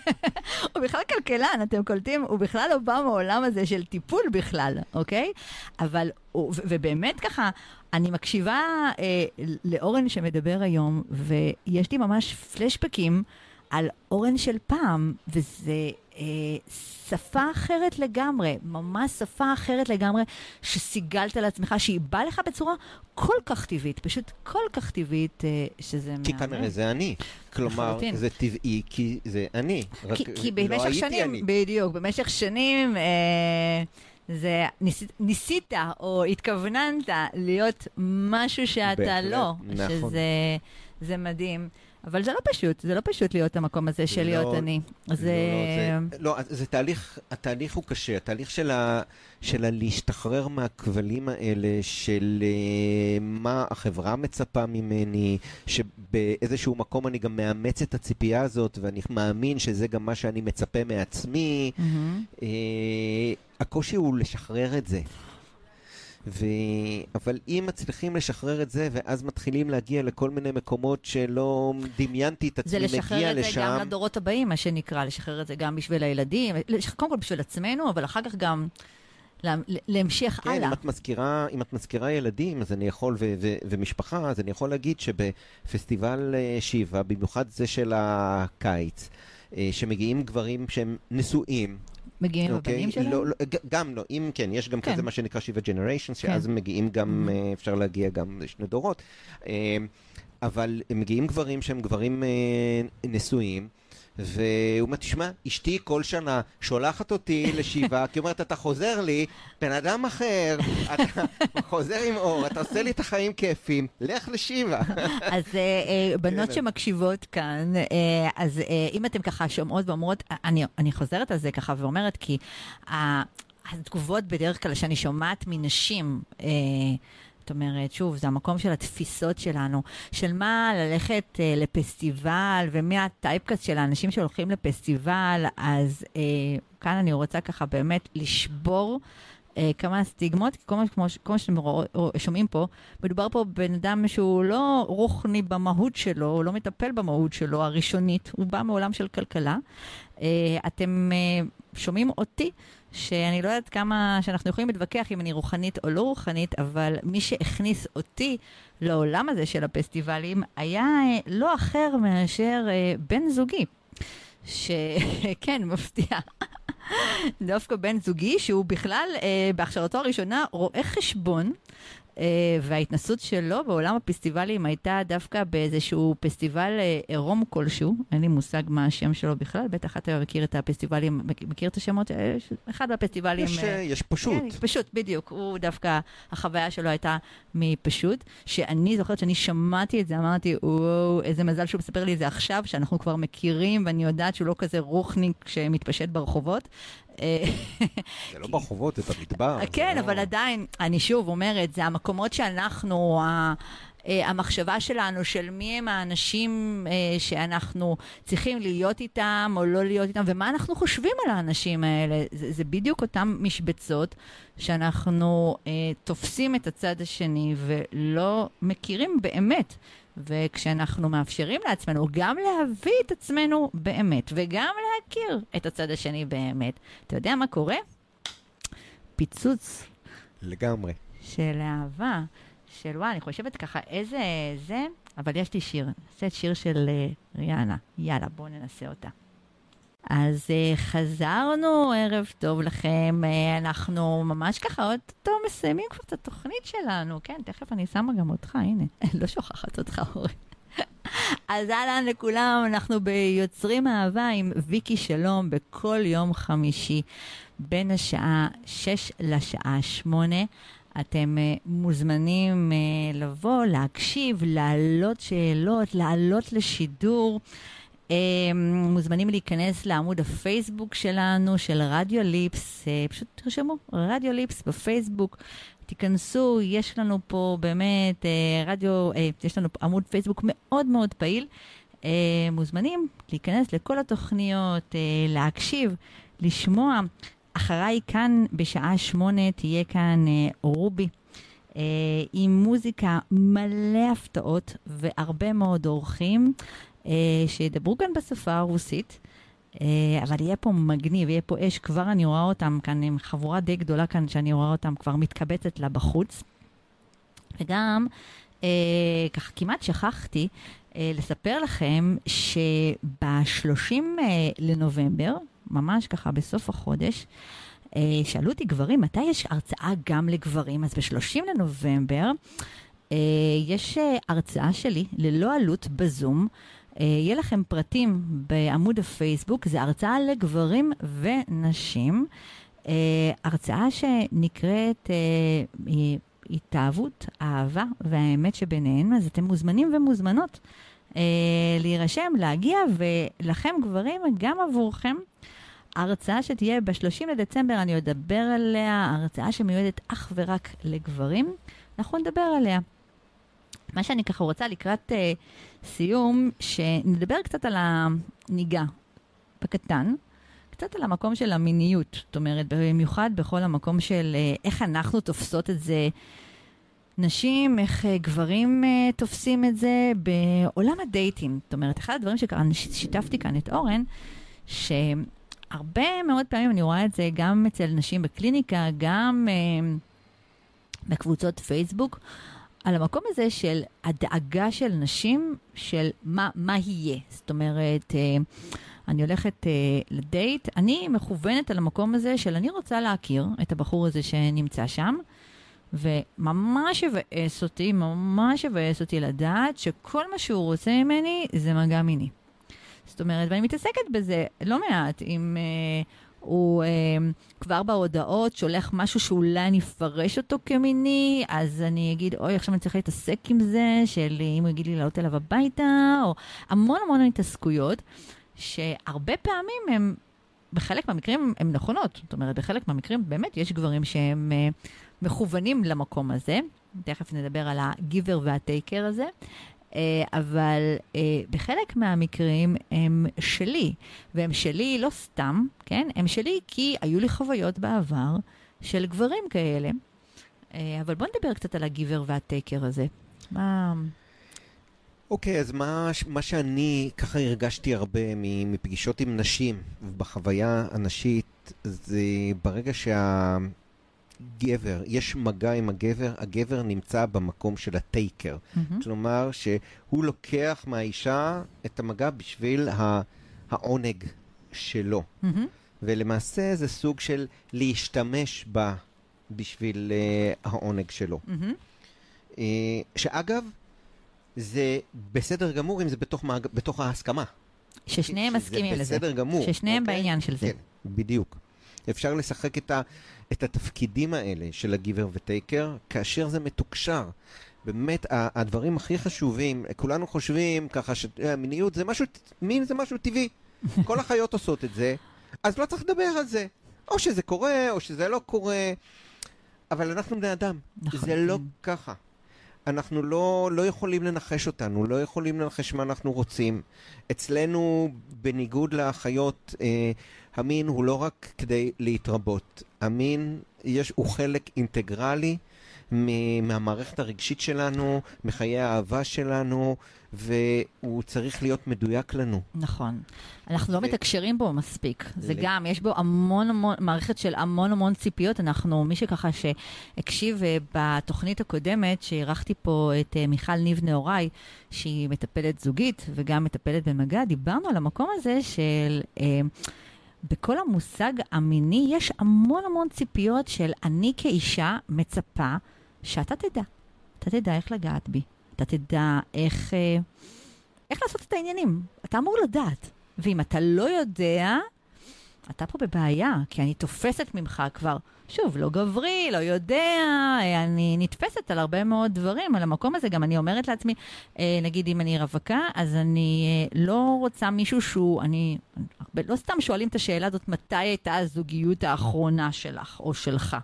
[LAUGHS] הוא בכלל כלכלן, אתם קולטים? הוא בכלל לא בא מעולם הזה של טיפול בכלל, אוקיי? אבל, הוא, ובאמת ככה, אני מקשיבה אה, לאורן שמדבר היום, ויש לי ממש פלשבקים על אורן של פעם, וזה אה, שפה אחרת לגמרי, ממש שפה אחרת לגמרי, שסיגלת לעצמך, שהיא באה לך בצורה כל כך טבעית, פשוט כל כך טבעית, אה, שזה כי מהמם. כנראה זה אני. כלומר, לחלוטין. זה טבעי כי זה אני. רק כי, כי לא במשך הייתי שנים, אני. בדיוק, במשך שנים אה, זה, ניסית, ניסית או התכווננת להיות משהו שאתה בהחלט, לא, נכון. שזה זה מדהים. אבל זה לא פשוט, זה לא פשוט להיות המקום הזה של לא, להיות אני. זה... לא, לא, זה, לא, זה תהליך, התהליך הוא קשה, התהליך של, ה, של הלהשתחרר מהכבלים האלה של אה, מה החברה מצפה ממני, שבאיזשהו מקום אני גם מאמץ את הציפייה הזאת, ואני מאמין שזה גם מה שאני מצפה מעצמי. מהמם. אה, הקושי הוא לשחרר את זה. ו... אבל אם מצליחים לשחרר את זה, ואז מתחילים להגיע לכל מיני מקומות שלא דמיינתי את זה עצמי מגיע לשחרר את זה לשם. גם לדורות הבאים, מה שנקרא, לשחרר את זה גם בשביל הילדים, קודם כל בשביל עצמנו, אבל אחר כך גם לה- להמשך כן, הלאה. אם את מזכירה, אם את מזכירה ילדים, אז אני יכול, ו- ו- ומשפחה, אז אני יכול להגיד שבפסטיבל אה, שיבה, במיוחד זה של הקיץ, אה, שמגיעים גברים שהם נשואים, מגיעים אוקיי? הבנים שלהם? לא, לא, גם לא, אם כן, יש גם כן. כזה מה שנקרא שיבה ג'נריישנס, שאז כן. מגיעים גם, Mhm. אה, אפשר להגיע גם לשני דורות. אה, אבל הם מגיעים גברים שהם גברים אה, נשואים. והוא אומר, תשמע, אשתי כל שנה שולחת אותי לשיבה, כי היא אומרת, אתה חוזר לי, בן אדם אחר, אתה חוזר עם אור, אתה עושה לי את החיים כיפים, לך לשיבה. אז אה, אה, בנות כן. שמקשיבות כאן, אה, אז אם אתם ככה שומעות ואומרות, אני, אני חוזרת על זה ככה ואומרת, כי התגובות בדרך כלל שאני שומעת מנשים, זאת אומרת, שוב, זה המקום של התפיסות שלנו, של מה ללכת אה, לפסטיבל, ומי הטייפקאסט של האנשים שהולכים לפסטיבל, אז אה, כאן אני רוצה ככה באמת לשבור. אה, כמה סטיגמות, כל מה, כמו, מה שאתם שומעים פה, מדובר פה בבן אדם שהוא לא רוחני במהות שלו, הוא לא מטפל במהות שלו הראשונית, הוא בא מעולם של כלכלה. אה, אתם אה, שומעים אותי, שאני לא יודעת כמה, שאנחנו יכולים להתווכח אם אני רוחנית או לא רוחנית, אבל מי שהכניס אותי לעולם הזה של הפסטיבלים היה אה, לא אחר מאשר אה, בן זוגי. שכן, [LAUGHS] מפתיע. דווקא בן זוגי, שהוא בכלל אה, בהכשרתו הראשונה רואה חשבון, וההתנסות שלו בעולם הפסטיבלים הייתה דווקא באיזשהו פסטיבל אה, עירום כלשהו, אין לי מושג מה השם שלו בכלל, בטח אתה מכיר את הפסטיבלים, מכיר את השמות? אה, אחד מהפסטיבלים... יש, אה, אה, יש פשוט. כן, פשוט, בדיוק. הוא דווקא, החוויה שלו הייתה מפשוט, שאני זוכרת שאני שמעתי את זה, אמרתי, וואו, איזה מזל שהוא מספר לי את זה עכשיו, שאנחנו כבר מכירים, ואני יודעת שהוא לא כזה רוחניק שמתפשט ברחובות. אה, זה לא ברחובות, זה במדבר. כן, לא- אבל עדיין, אני שוב אומרת, זה המקומות שאנחנו, אה, המחשבה שלנו של מי הם האנשים אה, שאנחנו צריכים להיות איתם או לא להיות איתם, ומה אנחנו חושבים על האנשים האלה. זה, זה בדיוק אותן משבצות שאנחנו תופסים את הצד השני ולא מכירים באמת. וכשאנחנו מאפשרים לעצמנו גם להביא את עצמנו באמת, וגם להכיר את הצד השני באמת, אתה יודע מה קורה? פיצוץ לגמרי. של אהבה, של וואי, אני חושבת ככה, איזה זה, אבל יש לי שיר, נעשה את שיר של אה, ריאנה. יאללה, בואו ננסה אותה. אז uh, חזרנו, ערב טוב לכם. Uh, אנחנו ממש ככה עוד טוב מסיימים כבר את התוכנית שלנו. כן, תכף אני שמה גם אותך, הנה. [LAUGHS] לא שוכחת אותך, אורי. [LAUGHS] אז אהלן לכולם, אנחנו ביוצרים אהבה עם ויקי שלום בכל יום חמישי בין השעה 6 לשעה 8. אתם uh, מוזמנים לבוא, להקשיב, להעלות שאלות, לעלות לשידור. Um, מוזמנים להיכנס לעמוד הפייסבוק שלנו, של רדיו ליפס, uh, פשוט תרשמו, רדיו ליפס בפייסבוק. תיכנסו, יש לנו פה באמת uh, רדיו, uh, יש לנו עמוד פייסבוק מאוד מאוד פעיל. מוזמנים להיכנס לכל התוכניות, להקשיב, לשמוע. אחריי כאן בשעה שמונה תהיה כאן רובי. עם מוזיקה מלא הפתעות והרבה מאוד אורחים שידברו כאן בשפה הרוסית. Uh, אבל יהיה פה מגניב, יהיה פה אש, כבר אני רואה אותם כאן עם חבורה די גדולה כאן שאני רואה אותם כבר מתקבצת לה בחוץ. וגם, אה, ככה כמעט שכחתי אה, לספר לכם שב-30 אה, לנובמבר, ממש ככה בסוף החודש, אה, שאלו אותי גברים, מתי יש הרצאה גם לגברים? אז ב-30 לנובמבר אה, יש אה, הרצאה שלי ללא עלות בזום. אה, יהיה לכם פרטים בעמוד הפייסבוק, זה הרצאה לגברים ונשים. אה, הרצאה שנקראת אה, התאהבות, אהבה והאמת שביניהן, אז אתם מוזמנים ומוזמנות אה, להירשם, להגיע, ולכם גברים, גם עבורכם, הרצאה שתהיה ב-30 לדצמבר, אני אדבר עליה, הרצאה שמיועדת אך ורק לגברים, אנחנו נדבר עליה. מה שאני ככה רוצה לקראת אה, סיום, שנדבר קצת על הניגה, בקטן, קצת על המקום של המיניות, זאת אומרת, במיוחד בכל המקום של אה, איך אנחנו תופסות את זה, נשים, איך אה, גברים אה, תופסים את זה בעולם הדייטים. זאת אומרת, אחד הדברים ששיתפתי כאן את אורן, שהרבה מאוד פעמים אני רואה את זה גם אצל נשים בקליניקה, גם אה, בקבוצות פייסבוק, על המקום הזה של הדאגה של נשים, של מה, מה יהיה. זאת אומרת, אה, אני הולכת אה, לדייט, אני מכוונת על המקום הזה של אני רוצה להכיר את הבחור הזה שנמצא שם, וממש יבאס אותי, ממש יבאס אותי לדעת שכל מה שהוא רוצה ממני זה מגע מיני. זאת אומרת, ואני מתעסקת בזה לא מעט, אם אה, הוא אה, כבר בהודעות שולח משהו שאולי אני אפרש אותו כמיני, אז אני אגיד, אוי, עכשיו אני צריכה להתעסק עם זה, של אם הוא יגיד לי לעלות אליו הביתה, או המון המון התעסקויות, שהרבה פעמים הם, בחלק מהמקרים הן נכונות. זאת אומרת, בחלק מהמקרים באמת יש גברים שהם אה, מכוונים למקום הזה. תכף נדבר על הגיבר והטייקר הזה. אה, אבל אה, בחלק מהמקרים הם שלי, והם שלי לא סתם, כן? הם שלי כי היו לי חוויות בעבר של גברים כאלה. אה, אבל בואו נדבר קצת על הגיבר והטייקר הזה. מה... אוקיי, okay, אז מה, מה שאני ככה הרגשתי הרבה מפגישות עם נשים, בחוויה הנשית, זה ברגע שה... גבר, יש מגע עם הגבר, הגבר נמצא במקום של הטייקר. Mm-hmm. כלומר, שהוא לוקח מהאישה את המגע בשביל העונג שלו. Mm-hmm. ולמעשה זה סוג של להשתמש בה בשביל uh, העונג שלו. Mm-hmm. Uh, שאגב, זה בסדר גמור אם זה בתוך, מעג... בתוך ההסכמה. ששניהם מסכימים לזה. זה בסדר גמור. ששניהם okay? אוקיי? בעניין של זה. כן, בדיוק. אפשר לשחק את, ה, את התפקידים האלה של הגיבר וטייקר, כאשר זה מתוקשר. באמת, הדברים הכי חשובים, כולנו חושבים ככה שמיניות זה משהו, מין זה משהו טבעי. [LAUGHS] כל החיות עושות את זה, אז לא צריך לדבר על זה. או שזה קורה, או שזה לא קורה, אבל אנחנו בני אדם. נכון. זה לא ככה. אנחנו לא, לא יכולים לנחש אותנו, לא יכולים לנחש מה אנחנו רוצים. אצלנו, בניגוד לחיות, אה, המין הוא לא רק כדי להתרבות. המין יש, הוא חלק אינטגרלי מהמערכת הרגשית שלנו, מחיי האהבה שלנו, והוא צריך להיות מדויק לנו. נכון. אנחנו לא מתקשרים בו מספיק. זה גם, יש בו המון המון, מערכת של המון המון ציפיות. אנחנו, מי שככה שהקשיב אה, בתוכנית הקודמת, שאירחתי פה את אה, מיכל ניב נהוראי, שהיא מטפלת זוגית וגם מטפלת במגע, דיברנו על המקום הזה של... אה, בכל המושג המיני יש המון המון ציפיות של אני כאישה מצפה שאתה תדע. אתה תדע איך לגעת בי. אתה תדע איך, אה, איך לעשות את העניינים. אתה אמור לדעת. ואם אתה לא יודע, אתה פה בבעיה, כי אני תופסת ממך כבר, שוב, לא גברי, לא יודע, אני נתפסת על הרבה מאוד דברים, על המקום הזה. גם אני אומרת לעצמי, אה, נגיד אם אני רווקה, אז אני אה, לא רוצה מישהו שהוא, אני, לא סתם שואלים את השאלה הזאת, מתי הייתה הזוגיות האחרונה שלך או שלך.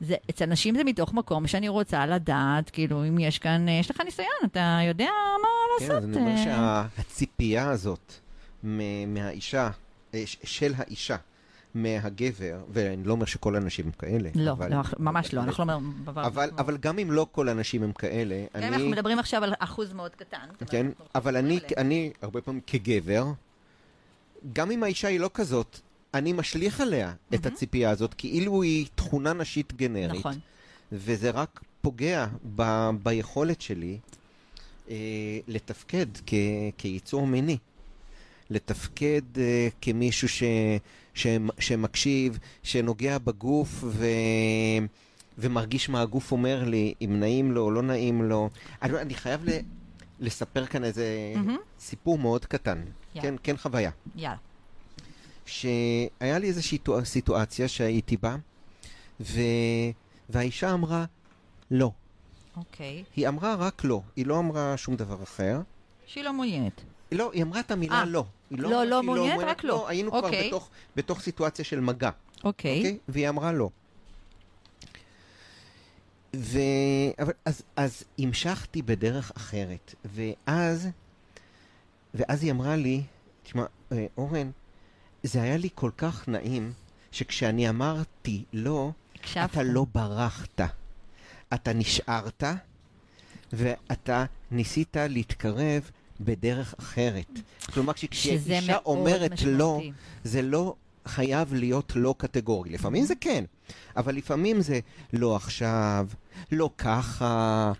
זה, אצל נשים זה מתוך מקום שאני רוצה לדעת, כאילו, אם יש כאן, יש לך ניסיון, אתה יודע מה לעשות. כן, אז אני אומר שהציפייה הזאת מהאישה, אה, של האישה, מהגבר, ואני לא אומר שכל הנשים הם כאלה. לא, אבל, לא, ממש לא, אנחנו לא אומרים... אבל, אבל גם אם לא כל הנשים הם כאלה, אני... גם אנחנו מדברים עכשיו על אחוז מאוד קטן. כן, אבל אני, אני, הרבה פעמים כגבר, גם אם האישה היא לא כזאת, אני משליך עליה את הציפייה הזאת, כאילו היא תכונה נשית גנרית. נכון. וזה רק פוגע ב, ביכולת שלי אה, לתפקד כ, כיצור מיני. לתפקד אה, כמישהו ש, ש, שמקשיב, שנוגע בגוף ו, ומרגיש מה הגוף אומר לי, אם נעים לו או לא נעים לו. אני, אני חייב ל, לספר כאן איזה מהמם. סיפור מאוד קטן. יאללה. כן, כן חוויה. יאללה. שהיה לי איזושהי טו- סיטואציה שהייתי בה, ו... והאישה אמרה לא. אוקיי. היא אמרה רק לא, היא לא אמרה שום דבר אחר. שהיא לא מעוניינת. לא, היא אמרה את המילה אה, לא. היא לא, אמרה לא שהיא מעוניינת, רק לא. היינו כבר אוקיי. בתוך, בתוך סיטואציה של מגע, אוקיי. אוקיי? והיא אמרה לא. ו... אבל, אז, אז המשכתי בדרך אחרת, ואז, ואז היא אמרה לי, תשמע, אה, אורן, זה היה לי כל כך נעים, שכשאני אמרתי לא, הקשבת. אתה לא ברחת. אתה נשארת, ואתה ניסית להתקרב בדרך אחרת. כלומר, כשאישה אומרת לא, משמעותי. זה לא חייב להיות לא קטגורי. לפעמים זה כן, אבל לפעמים זה לא עכשיו, לא ככה.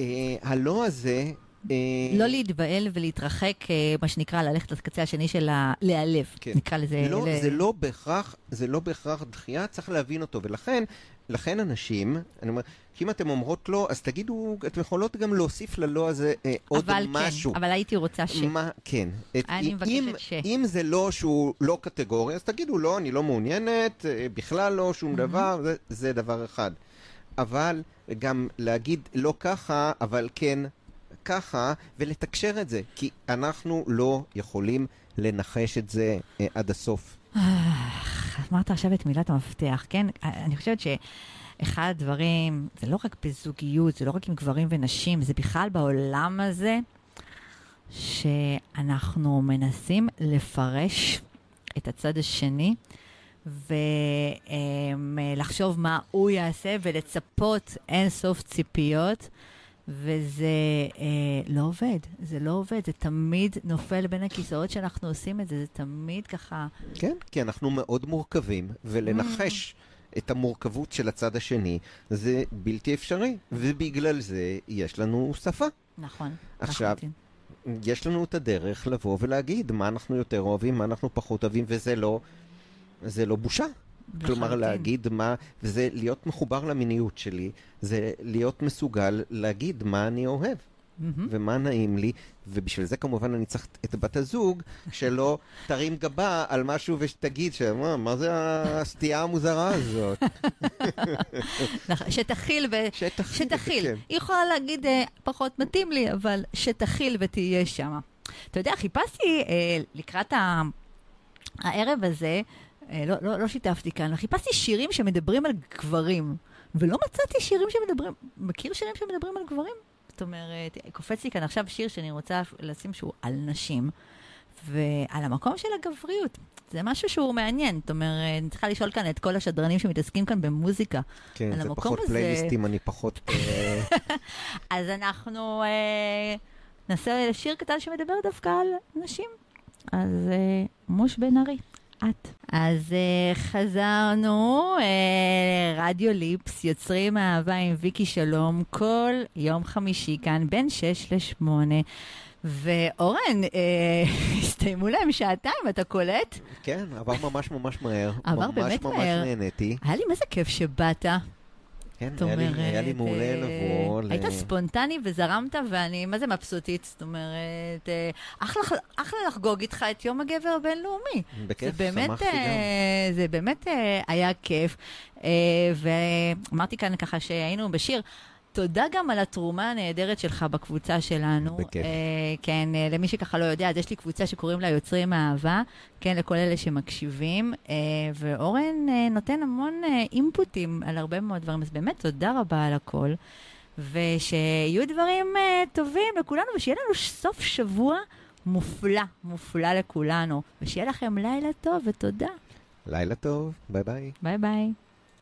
אה, הלא הזה... אה, לא להתבהל ולהתרחק, אה, מה שנקרא, ללכת לקצה השני של ה... להיעלב. כן. נקרא לזה... לא, ל- זה לא בהכרח, זה לא בהכרח דחייה, צריך להבין אותו, ולכן, לכן אנשים, אני אומר, כי אם אתן אומרות לא, אז תגידו, אתן יכולות גם להוסיף ללא הזה אה, עוד אבל משהו. כן, אבל הייתי רוצה ש... מה, כן. את, אני אם, מבקשת ש- אם זה לא שהוא לא קטגורי, אז תגידו לא, אני לא מעוניינת, אה, בכלל לא, שום דבר, זה, זה דבר אחד. אבל גם להגיד לא ככה, אבל כן ככה, ולתקשר את זה, כי אנחנו לא יכולים לנחש את זה אה, עד הסוף. אמרת עכשיו את מילת המפתח, כן? אני חושבת שאחד הדברים, זה לא רק בזוגיות, זה לא רק עם גברים ונשים, זה בכלל בעולם הזה, שאנחנו מנסים לפרש את הצד השני. ולחשוב מה הוא יעשה ולצפות אין סוף ציפיות, וזה אה, לא עובד, זה לא עובד, זה תמיד נופל בין הכיסאות שאנחנו עושים את זה, זה תמיד ככה... כן, כי אנחנו מאוד מורכבים, ולנחש את המורכבות של הצד השני זה בלתי אפשרי, ובגלל זה יש לנו שפה. נכון. עכשיו, לחלוטין. יש לנו את הדרך לבוא ולהגיד מה אנחנו יותר אוהבים, מה אנחנו פחות אוהבים, וזה לא, זה לא בושה. כלומר. להגיד מה, וזה להיות מחובר למיניות שלי, זה להיות מסוגל להגיד מה אני אוהב. מהמם. ומה נעים לי, ובשביל זה כמובן אני צריך את בת הזוג שלא תרים גבה על משהו ושתגיד שמה, מה זה הסטייה המוזרה הזאת? [LAUGHS] נכון, שתכיל ו... שתכיל. שתכיל. כן. היא יכולה להגיד, אה, פחות מתאים לי, אבל שתכיל ותהיה שם. אתה יודע, חיפשתי אה, לקראת ה... הערב הזה, לא, לא, לא שיתפתי כאן, חיפשתי שירים שמדברים על גברים, ולא מצאתי שירים שמדברים, מכיר שירים שמדברים על גברים? זאת אומרת, קופץ לי כאן עכשיו שיר שאני רוצה לשים שהוא על נשים, ועל המקום של הגבריות. זה משהו שהוא מעניין, זאת אומרת, אני צריכה לשאול כאן את כל השדרנים שמתעסקים כאן במוזיקה. כן, זה פחות הזה- פלייליסטים, אני פחות... אה, [LAUGHS] אז אנחנו אה, נעשה שיר קטן שמדבר דווקא על נשים. אז אה, מוש בן ארי, את. אז אה, חזרנו, אה, רדיו ליפס, יוצרים אהבה עם ויקי שלום, כל יום חמישי כאן, בין 6 ל-8. ואורן, אה, [LAUGHS] הסתיימו להם שעתיים, אתה קולט? כן, עבר ממש ממש מהר. עבר באמת ממש מהר. ממש נהניתי. היה לי מזה כיף שבאת. כן, היה לי- היה לי מעולה אה, לבוא. ל- היית ספונטני וזרמת, ואני, מה זה מבסוטית? זאת אומרת, אה, אחלה, אחלה לחגוג איתך את יום הגבר הבינלאומי. בכיף, זה באמת, שמחתי גם. אה, זה באמת אה, היה כיף. אה, ואמרתי כאן ככה שהיינו בשיר. תודה גם על התרומה הנהדרת שלך בקבוצה שלנו. בכיף. אה, כן, אה, למי שככה לא יודע, אז יש לי קבוצה שקוראים לה יוצרים אהבה, כן, לכל אלה שמקשיבים, אה, ואורן אה, נותן המון אה, אינפוטים על הרבה מאוד דברים, אז באמת תודה רבה על הכל, ושיהיו דברים אה, טובים לכולנו, ושיהיה לנו סוף שבוע מופלא, מופלא לכולנו, ושיהיה לכם לילה טוב ותודה. לילה טוב, ביי ביי. ביי ביי.